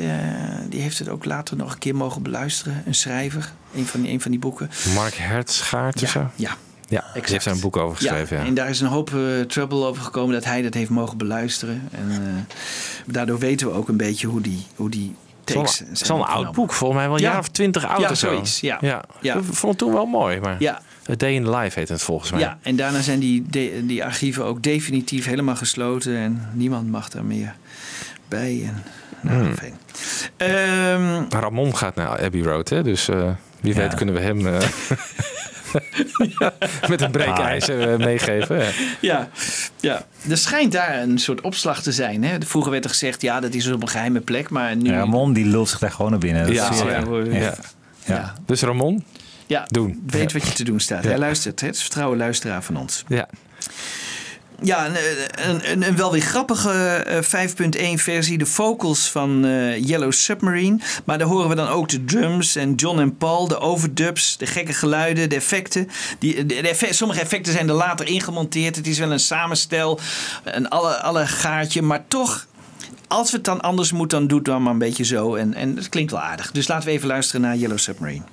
die heeft het ook later nog een keer mogen beluisteren. Een schrijver, een van die, een van die boeken. Mark Hertsgaard of zo? Ja, ja. Die heeft daar een boek over geschreven. Ja, En daar is een hoop eh, trouble over gekomen dat hij dat heeft mogen beluisteren. En eh, daardoor weten we ook een beetje hoe die, hoe die takes zijn zo'n oud opgenomen. boek, volgens mij wel een Ja. jaar of twintig oud Ja, of zo. zoiets, ja. ja. Ja. Ik vond het toen wel mooi, maar Ja. A Day in the Life heet het volgens mij. Ja, en daarna zijn die, de- die archieven ook definitief helemaal gesloten. En niemand mag daar meer bij. En, nou, Hmm. Ehm, Ramon gaat naar Abbey Road, hè? dus eh, wie weet kunnen we hem eh, met een breekijzer eh, meegeven. Ja. ja, ja, er schijnt daar een soort opslag te zijn. Hè? Vroeger werd er gezegd, ja, dat is op een geheime plek. Maar nu... Ramon die lult zich daar gewoon naar binnen. Ja, oh ja, Ja. ja. Ja. Dus Ramon, Ja, Doen. weet wat je te doen staat. Ja. Hij luistert, hè? het is vertrouwen luisteraar van ons. ja. Ja, een, een, een, een wel weer grappige eh, 5.1 versie. De vocals van eh, Yellow Submarine. Maar daar horen we dan ook de drums en John en Paul. De overdubs, de gekke geluiden, de effecten. Die, sommige effecten zijn er later ingemonteerd. Het is wel een samenstel, een alle, alle gaatje. Maar toch, als het dan anders moet, dan doe het dan maar een beetje zo. En, en het klinkt wel aardig. Dus laten we even luisteren naar Yellow Submarine.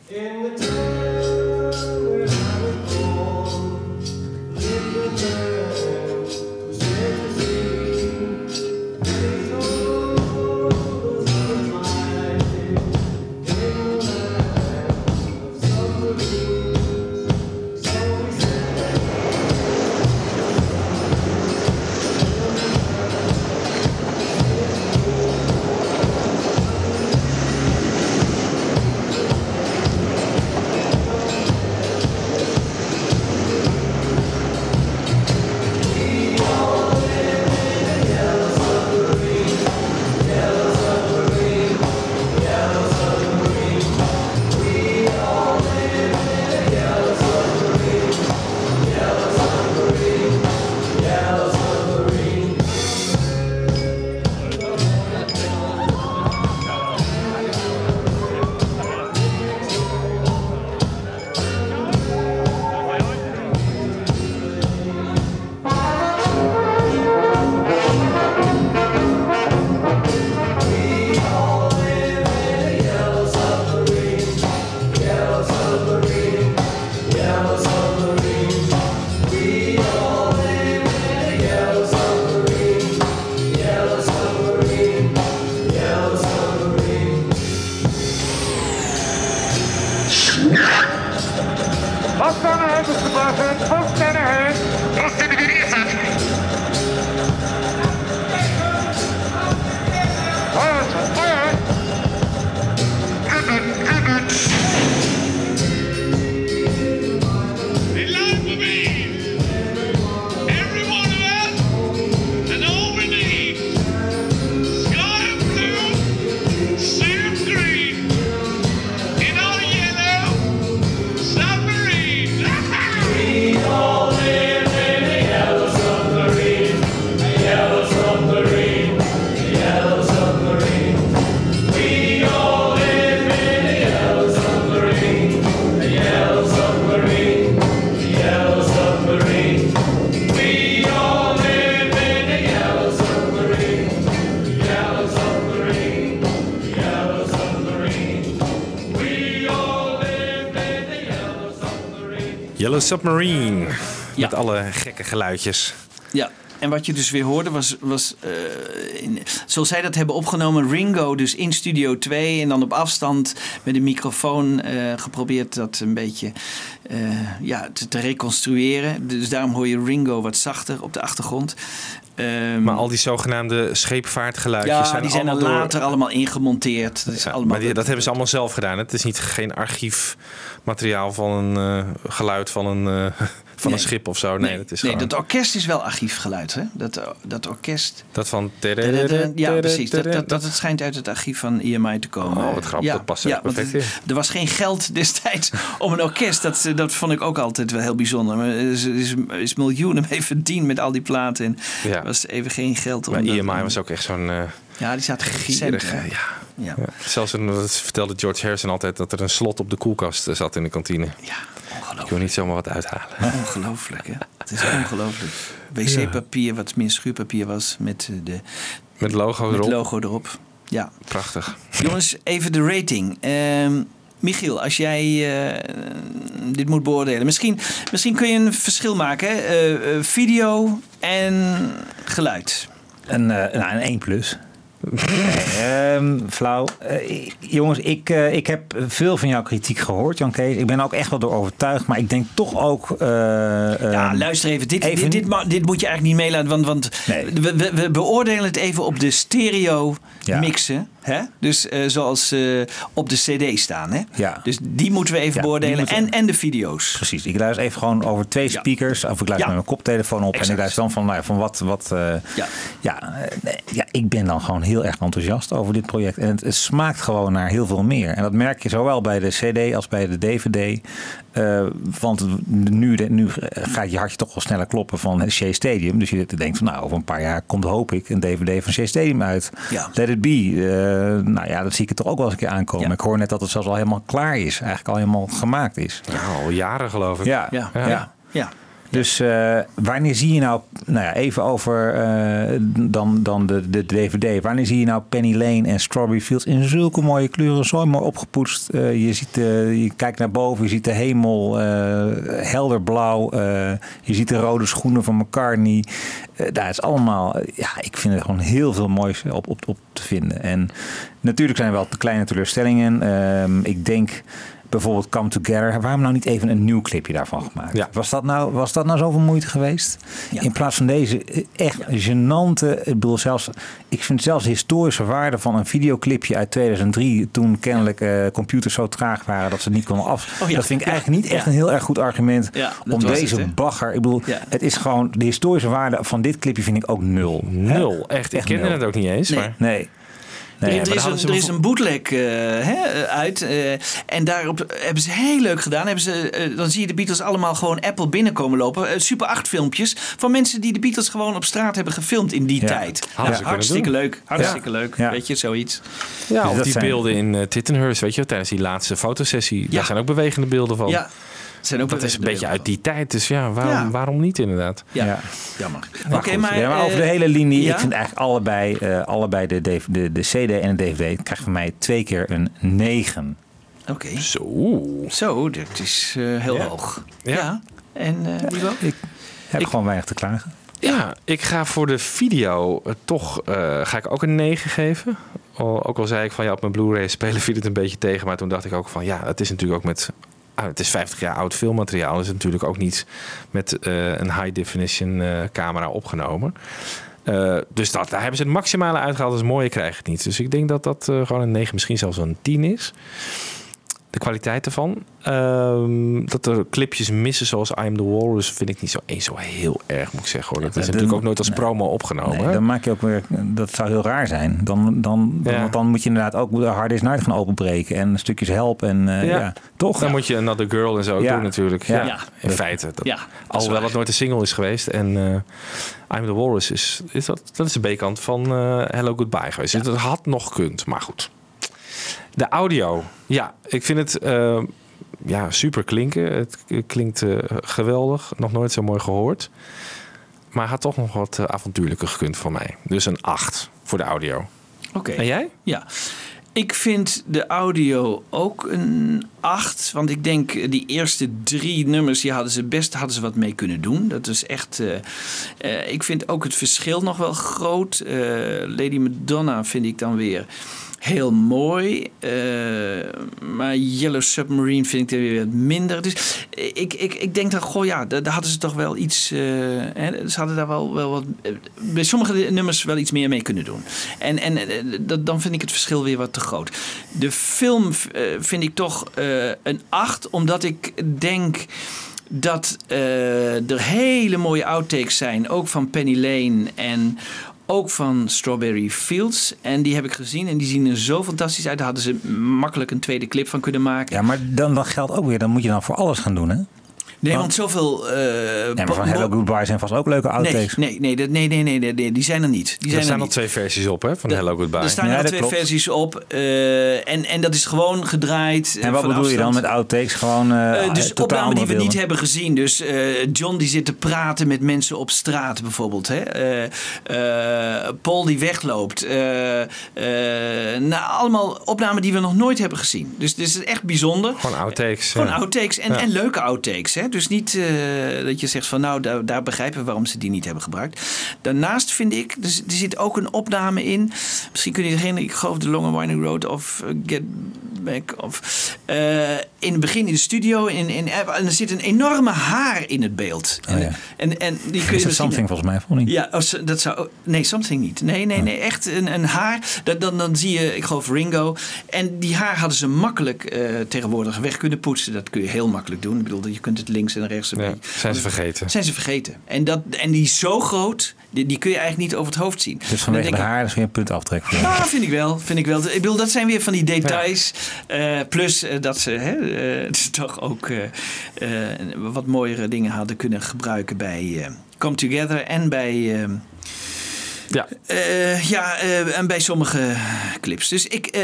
Submarine. Ja. Met alle gekke geluidjes. Ja. En wat je dus weer hoorde was, was eh, in, zoals zij dat hebben opgenomen, Ringo dus in Studio 2 en dan op afstand met een microfoon eh, geprobeerd dat een beetje eh, ja, te, te reconstrueren. Dus daarom hoor je Ringo wat zachter op de achtergrond. Ehm, Maar al die zogenaamde scheepvaartgeluidjes ja, zijn die zijn er allemaal door- later allemaal ingemonteerd. Dat, is Ja, allemaal maar die- dat hebben ze allemaal zelf gedaan. Het is niet geen archiefmateriaal van een eh, geluid van een, eh, van Nee. een schip of zo. Nee, dat is nee, gewoon dat orkest is wel archiefgeluid, hè? Dat, dat orkest. dat van. Ja, precies. Dat, dat, dat het schijnt uit het archief van EMI te komen. Oh, wat grappig. Dat past er want perfect in. Er was geen geld destijds om een orkest. Dat, dat vond ik ook altijd wel heel bijzonder. Maar er is, is, is miljoenen mee verdiend met al die platen. En Ja. was even geen geld om Maar dat- EMI was ook echt zo'n. eh, Ja, die zaten hè? Ja. Ja. Ja. Zelfs een, dat vertelde George Harrison altijd dat er een slot op de koelkast eh, zat in de kantine. Ja, Ik ongelooflijk. wil niet zomaar wat uithalen. Ongelooflijk, hè? Het is ongelooflijk. Wc-papier, wat meer schuurpapier was, met, eh, de, Met logo met erop. logo erop. Ja. Prachtig. Jongens, even de rating. Ehm, Michiel, als jij eh, dit moet beoordelen. Misschien, misschien kun je een verschil maken. hè? Eh, eh, video en geluid. Een, eh, nou, een 1 plus. Ehm, flauw. Eh, jongens, ik, eh, ik heb veel van jouw kritiek gehoord, Jan Kees. Ik ben er ook echt wel door overtuigd. Maar ik denk toch ook... eh, Ja, ehm, luister even. Dit, even- dit, dit, moet je eigenlijk niet meelaten. Want, want Nee. we, we, we beoordelen het even op de stereo Ja. mixen. Hè? Dus eh, zoals eh, op de cd staan. Hè? Ja. Dus die moeten we even Ja, beoordelen. En, en de video's. Precies. Ik luister even gewoon over twee speakers. Of ik luister met mijn koptelefoon op. En ik luister dan van, nou van wat... wat eh, Ja. ja, ja, ik ben dan gewoon heel erg enthousiast over dit project. En het, het smaakt gewoon naar heel veel meer. En dat merk je zowel bij de CD als bij de DVD. Want nu, de- nu gaat je hartje toch wel sneller kloppen van Shea Stadium. Dus je denkt van nou, over een paar jaar komt hoop ik een DVD van Shea Stadium uit. Let It Be. Eh, nou ja, dat zie ik er toch ook wel eens een keer aankomen. Ja. Ik hoor net dat het zelfs al helemaal klaar is. Eigenlijk al helemaal gemaakt is. Ja, al jaren geloof ik. Ja, Ja. ja. Ja. Dus eh, wanneer zie je nou, nou ja, even over eh, dan, dan de, de DVD. Wanneer zie je nou Penny Lane en Strawberry Fields in zulke mooie kleuren, zo mooi opgepoetst. Eh, je, ziet, je kijkt naar boven, je ziet de hemel helder blauw. eh, je ziet de rode schoenen van McCartney. Daar is allemaal, ja, ik vind er gewoon heel veel moois op, op, op te vinden. En natuurlijk zijn er wel kleine teleurstellingen. Ehm, ik denk bijvoorbeeld Come Together. Waarom nou niet even een nieuw clipje daarvan gemaakt? Ja. Was, dat nou, was dat nou zoveel moeite geweest? Ja. In plaats van deze eh, echt gênante... Ik bedoel, zelfs, ik vind zelfs de historische waarde van een videoclipje uit 2003... toen kennelijk eh, computers zo traag waren dat ze niet konden af... Oh ja. Dat vind ik Ja. eigenlijk niet echt Ja. een heel erg goed argument... Ja, om deze het, bagger... Ik bedoel, Ja. het is gewoon... De historische waarde van dit clipje vind ik ook nul. Nul. Echt. Ik kende nul. het ook niet eens. Nee. Maar Nee. Nee, er, er is een, er is een bootleg eh, hè, uit. eh, en daarop hebben ze heel leuk gedaan. Hebben ze, eh, dan zie je de Beatles allemaal gewoon Apple binnenkomen lopen. Super 8 filmpjes van mensen die de Beatles gewoon op straat hebben gefilmd in die Ja. tijd. Hartstikke doen. leuk. Hartstikke leuk. Ja. Weet je, zoiets. ja, Dus of die zijn- beelden in Tittenhurst, weet je, tijdens die laatste fotosessie. Ja. Daar zijn ook bewegende beelden van. Ja, zijn ook Dat is een beetje uit die tijd. Dus ja, waarom, Ja. waarom niet inderdaad? Ja, Ja. jammer. Maar Oké, goed, maar, ja, maar over de eh, hele linie, ja? ik vind eigenlijk allebei, eh, allebei de, de, de CD en de DVD krijgt van mij twee keer een 9. Oké. Zo. Zo, dat is eh, heel Ja. hoog. Ja. Ja. En eh Libo? Ik heb Ik- gewoon weinig te klagen. Ja, ik ga voor de video eh, toch eh, ga ik ook een 9 geven. Ook al zei ik van ja, op mijn Blu-ray spelen viel het een beetje tegen. Maar toen dacht ik ook van ja, het is natuurlijk ook met. Ah, het is 50 jaar oud filmmateriaal. Dus is natuurlijk ook niet met eh, een high definition eh, camera opgenomen. Eh, dus dat, daar hebben ze het maximale uitgehaald. Dus mooier krijg je het niet. Dus ik denk dat dat gewoon een 9, misschien zelfs een 10 is. De kwaliteit ervan. Ehm, dat er clipjes missen zoals I'm the Walrus vind ik niet zo, eens zo heel erg, moet ik zeggen. Hoor. Dat is natuurlijk ook nooit als nee. promo opgenomen. Nee, dan maak je ook weer, dat zou heel raar zijn. Dan, dan, Ja. Want dan moet je inderdaad ook de hard disk night gaan openbreken en stukjes help en eh, Ja. ja. toch? Dan moet je Another Girl en zo doen natuurlijk. Ja. In feite. Dat, Ja, is alhoewel het nooit een single is geweest. En eh I'm the Walrus is, is dat, dat is de B-kant van eh, Hello Goodbye geweest. Dus dat had nog gekund, maar goed. De audio. Ja, ik vind het eh, ja, super klinken. Het klinkt eh, geweldig. Nog nooit zo mooi gehoord. Maar had toch nog wat eh, avontuurlijker gekund voor mij. Dus een 8 voor de audio. Oké. En jij? Ja. Ik vind de audio ook een 8. Want ik denk die eerste drie nummers, die hadden ze best hadden ze wat mee kunnen doen. Dat is echt. eh, eh, ik vind ook het verschil nog wel groot. Eh, Lady Madonna vind ik dan weer heel mooi. eh, maar Yellow Submarine vind ik er weer wat minder. Dus ik, ik, ik denk dat, goh ja, daar, hadden ze toch wel iets. eh, hè, ze hadden daar wel, wel wat. eh, bij sommige nummers wel iets meer mee kunnen doen. En, en dat, dan vind ik het verschil weer wat te groot. De film vind ik toch een 8, omdat ik denk dat er hele mooie outtakes zijn, ook van Penny Lane en ook van Strawberry Fields. En die heb ik gezien en die zien er zo fantastisch uit. Daar hadden ze makkelijk een tweede clip van kunnen maken. Ja, maar dan, dan geldt ook weer, dan moet je dan voor alles gaan doen, hè? Nee, want zoveel... eh, Ja, maar van Hello Goodbye zijn vast ook leuke outtakes. Nee, nee, nee, nee, nee, nee, nee, nee, die zijn er niet. Die Er zijn staan er al twee versies op hè, van Hello Goodbye. Er staan Ja, er dat twee klopt. versies op. eh, en, en dat is gewoon gedraaid. En wat bedoel je dan met outtakes? Gewoon eh Eh, dus totaal opnamen die we niet hebben gezien. Dus eh, John die zit te praten met mensen op straat bijvoorbeeld. Hè? Eh, eh, Paul die wegloopt. Eh, eh, nou, allemaal opnamen die we nog nooit hebben gezien. Dus dit is echt bijzonder. Gewoon outtakes. Gewoon ja. outtakes en, Ja. en leuke outtakes. Hè? Dus niet eh, dat je zegt van nou, daar, begrijpen we waarom ze die niet hebben gebruikt. Daarnaast vind ik, er zit ook een opname in. Misschien kun je degene, ik geloof de Long and Winding Road of eh, Get Of, eh, in het begin in de studio. In, in, en er zit een enorme haar in het beeld. Oh, en, ja. en, en die kun je Is het misschien- something volgens mij, vond niet? ja, als, dat zou. Nee, something niet. Nee, nee, nee. Echt een, een haar. Dat, dan, dan zie je, ik geloof Ringo. En die haar hadden ze makkelijk eh, tegenwoordig weg kunnen poetsen. Dat kun je heel makkelijk doen. Ik bedoel, je kunt het links en rechts. Ja, zijn ze vergeten. Zijn ze vergeten. En, dat, en die is zo groot, die, die kun je eigenlijk niet over het hoofd zien. Dus Dan vanwege denk de haar is weer een puntaftrek voor ja, vind ik wel. Vind ik wel. Ik bedoel, dat zijn weer van die details. Eh, plus eh, dat ze hè, eh, toch ook wat mooiere dingen hadden kunnen gebruiken bij Come Together en bij. Ja. ja, en bij sommige clips. Dus ik.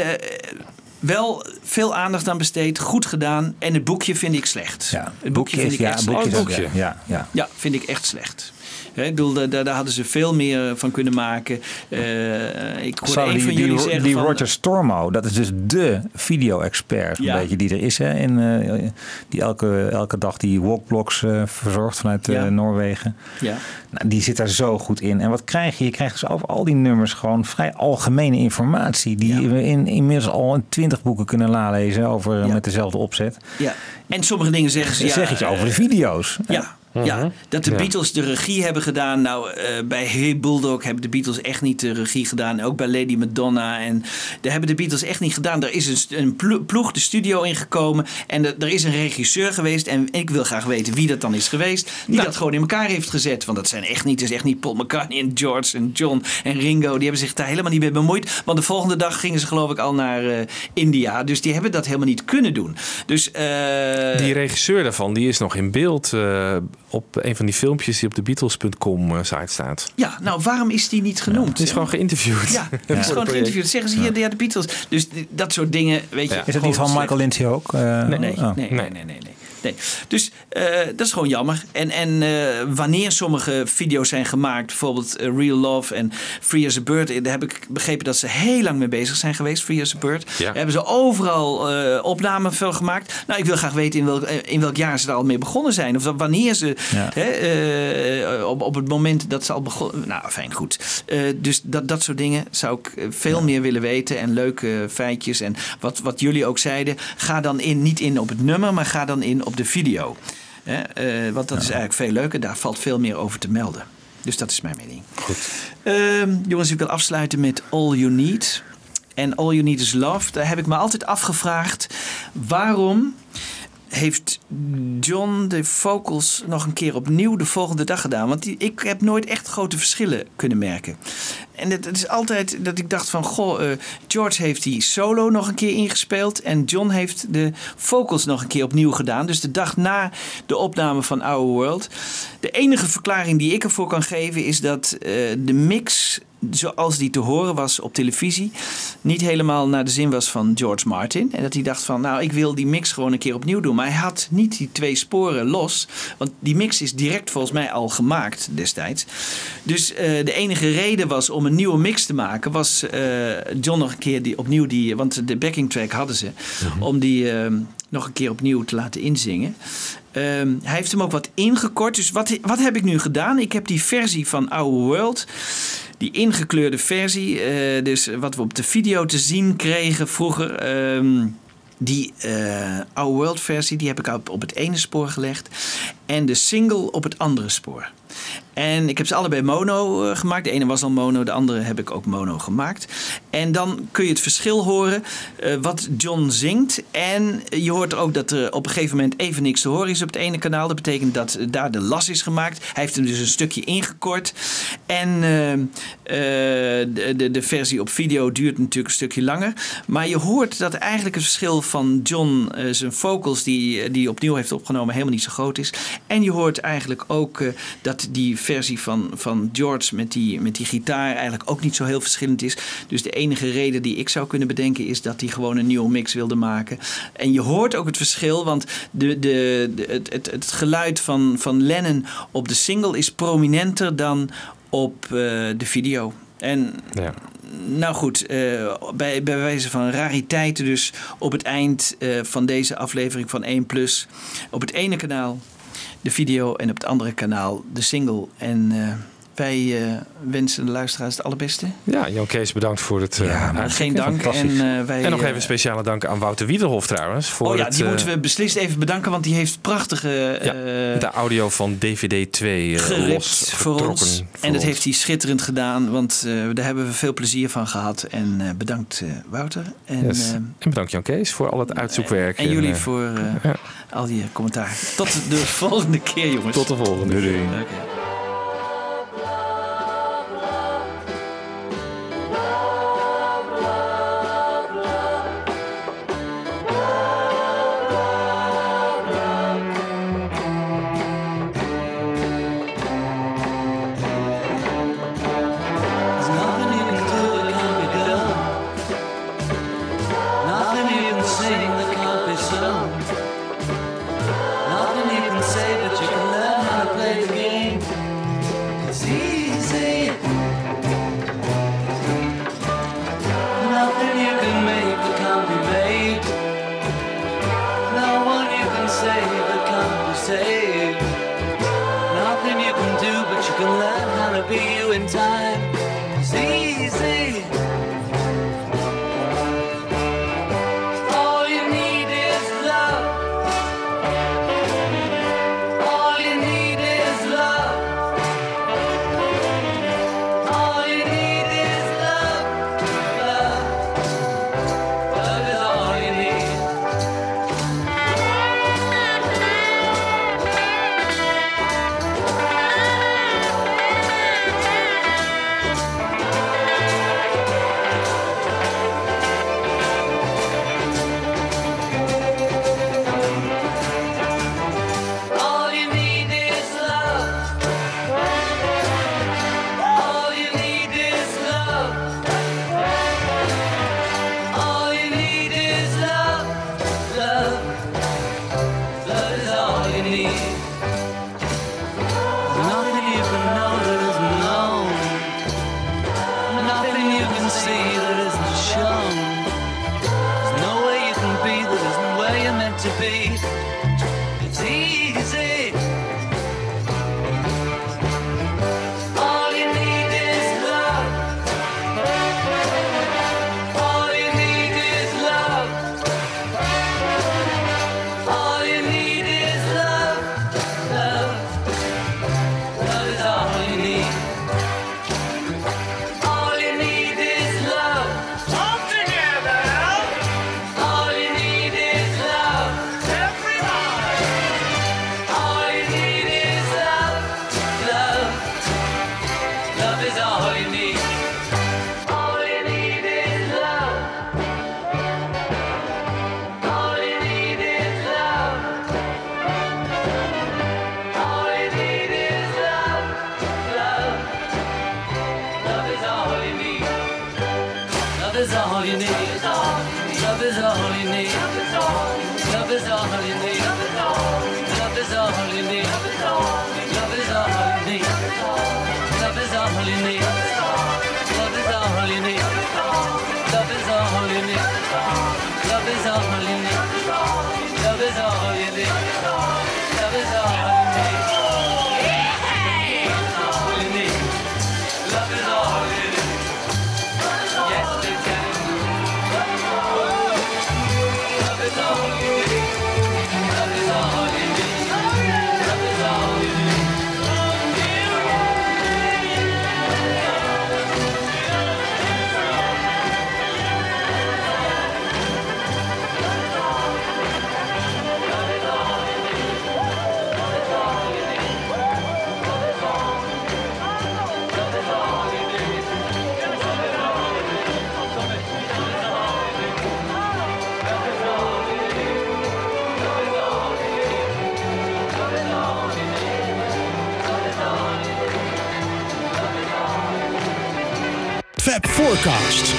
wel veel aandacht aan besteed, goed gedaan. En het boekje vind ik slecht. Ja, het boekje vind ik ja, echt slecht. boekje ook- boekje. Ja, ja. Ja, vind ik echt slecht. Hè, ik bedoel, daar, daar hadden ze veel meer van kunnen maken. Eh, ik hoorde die, van die, jullie zeggen die van, Roger Stormo, dat is dus de video-expert een beetje die er is. Hè, in, eh, die elke, elke dag die walkblocks eh, verzorgt vanuit eh, Ja. Noorwegen. Ja. Nou, die zit daar zo goed in. En wat krijg je? Je krijgt dus over al die nummers gewoon vrij algemene informatie. Die Ja. we in, inmiddels al in twintig boeken kunnen nalezen over eh, met dezelfde opzet. Ja. En sommige dingen zeggen ze. Ja, zeg iets over de video's. Ja. Ja, dat de Ja. Beatles de regie hebben gedaan. Nou, eh, bij Hey Bulldog hebben de Beatles echt niet de regie gedaan. Ook bij Lady Madonna. En daar hebben de Beatles echt niet gedaan. Er is een, ploeg de studio ingekomen. En er, is een regisseur geweest. En ik wil graag weten wie dat dan is geweest. Die dat gewoon in elkaar heeft gezet. Want dat zijn echt niet, is echt niet Paul McCartney en George en John en Ringo. Die hebben zich daar helemaal niet mee bemoeid. Want de volgende dag gingen ze geloof ik al naar eh, India. Dus die hebben dat helemaal niet kunnen doen. Dus eh, Die regisseur daarvan, die is nog in beeld op een van die filmpjes die op de Beatles.com eh, site staat. ja, nou waarom is die niet genoemd? Het is gewoon geïnterviewd. Ja, het is gewoon geïnterviewd. Zeggen ze hier, ja, de Beatles. Dus dat soort dingen, weet je. Ja. Is het niet van Michael Lindsay ook? Eh, Nee, nee, oh. nee, nee, nee, nee, nee. Nee. Dus eh, dat is gewoon jammer. En, en eh, wanneer sommige video's zijn gemaakt, bijvoorbeeld eh, Real Love en Free as a Bird, daar heb ik begrepen dat ze heel lang mee bezig zijn geweest, Free as a Bird. Ja. Daar hebben ze overal opnamen van gemaakt. Nou, ik wil graag weten in welk, in welk jaar ze daar al mee begonnen zijn. Of dat wanneer ze, Ja. hè, op, op het moment dat ze al begonnen. Nou, fijn, goed. Dus dat, dat soort dingen zou ik veel meer willen weten. En leuke feitjes. En wat, wat jullie ook zeiden, ga dan in, niet in op het nummer, maar ga dan in op de video. Hè, eh, want dat is eigenlijk veel leuker. Daar valt veel meer over te melden. Dus dat is mijn mening. Goed. Ehm, jongens, ik wil afsluiten met All You Need. En All You Need is Love. Daar heb ik me altijd afgevraagd. Waarom heeft John de vocals nog een keer opnieuw de volgende dag gedaan? Want ik heb nooit echt grote verschillen kunnen merken. En het, het is altijd dat ik dacht van... Goh, eh, George heeft die solo nog een keer ingespeeld... en John heeft de vocals nog een keer opnieuw gedaan. Dus de dag na de opname van Our World. De enige verklaring die ik ervoor kan geven... is dat eh, de mix zoals die te horen was op televisie, niet helemaal naar de zin was van George Martin. En dat hij dacht van, nou, ik wil die mix gewoon een keer opnieuw doen. Maar hij had niet die twee sporen los, want die mix is direct volgens mij al gemaakt destijds. Dus eh, de enige reden was om een nieuwe mix te maken, was eh, John nog een keer die, opnieuw die, want de backing track hadden ze, om die eh, nog een keer opnieuw te laten inzingen. Ehm, hij heeft hem ook wat ingekort. Dus wat, wat heb ik nu gedaan? Ik heb die versie van Our World, die ingekleurde versie, eh, dus wat we op de video te zien kregen vroeger. ehm, die eh Our World versie, die heb ik op, op het ene spoor gelegd. En de single op het andere spoor. En ik heb ze allebei mono eh, gemaakt. De ene was al mono, de andere heb ik ook mono gemaakt. En dan kun je het verschil horen eh, wat John zingt. En je hoort ook dat er op een gegeven moment even niks te horen is op het ene kanaal. Dat betekent dat daar de las is gemaakt. Hij heeft hem dus een stukje ingekort. En eh, eh, de, de, versie op video duurt natuurlijk een stukje langer. Maar je hoort dat eigenlijk het verschil van John, zijn vocals die hij opnieuw heeft opgenomen, helemaal niet zo groot is. En je hoort eigenlijk ook dat die versie van, van George met die, met die gitaar eigenlijk ook niet zo heel verschillend is. Dus de enige reden die ik zou kunnen bedenken is dat hij gewoon een nieuwe mix wilde maken. En je hoort ook het verschil, want de, de, de- het, het, het geluid van, van Lennon op de single is prominenter dan op eh, de video. En Ja. nou goed, eh, bij, bij wijze van rariteiten dus op het eind eh, van deze aflevering van 1 Plus. Op het ene kanaal de video en op het andere kanaal de single. En wij eh, wensen de luisteraars het allerbeste. Ja, Jan Kees, bedankt voor het eh, Maar uitzoeken. geen dank. En, eh, wij, En nog eh, even speciale dank aan Wouter Wiederhof trouwens. Voor Oh ja, het, die eh, moeten we beslist even bedanken, want die heeft prachtige ja, eh, de audio van DVD 2 eh, geript los voor ons. voor En dat ons. heeft hij schitterend gedaan, want eh, daar hebben we veel plezier van gehad. En eh, bedankt eh, Wouter. En, Yes. eh, en bedankt Jan Kees voor al het uitzoekwerk. En jullie eh, voor eh, ja. al die commentaar. Tot de volgende keer, jongens. Tot de volgende. Oké. There's Forecast.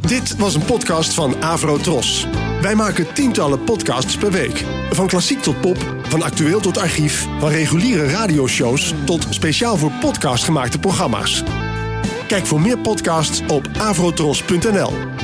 Dit was een podcast van Avro Tros. Wij maken tientallen podcasts per week. Van klassiek tot pop, van actueel tot archief, van reguliere radioshows tot speciaal voor podcast gemaakte programma's. Kijk voor meer podcasts op avrotros.nl.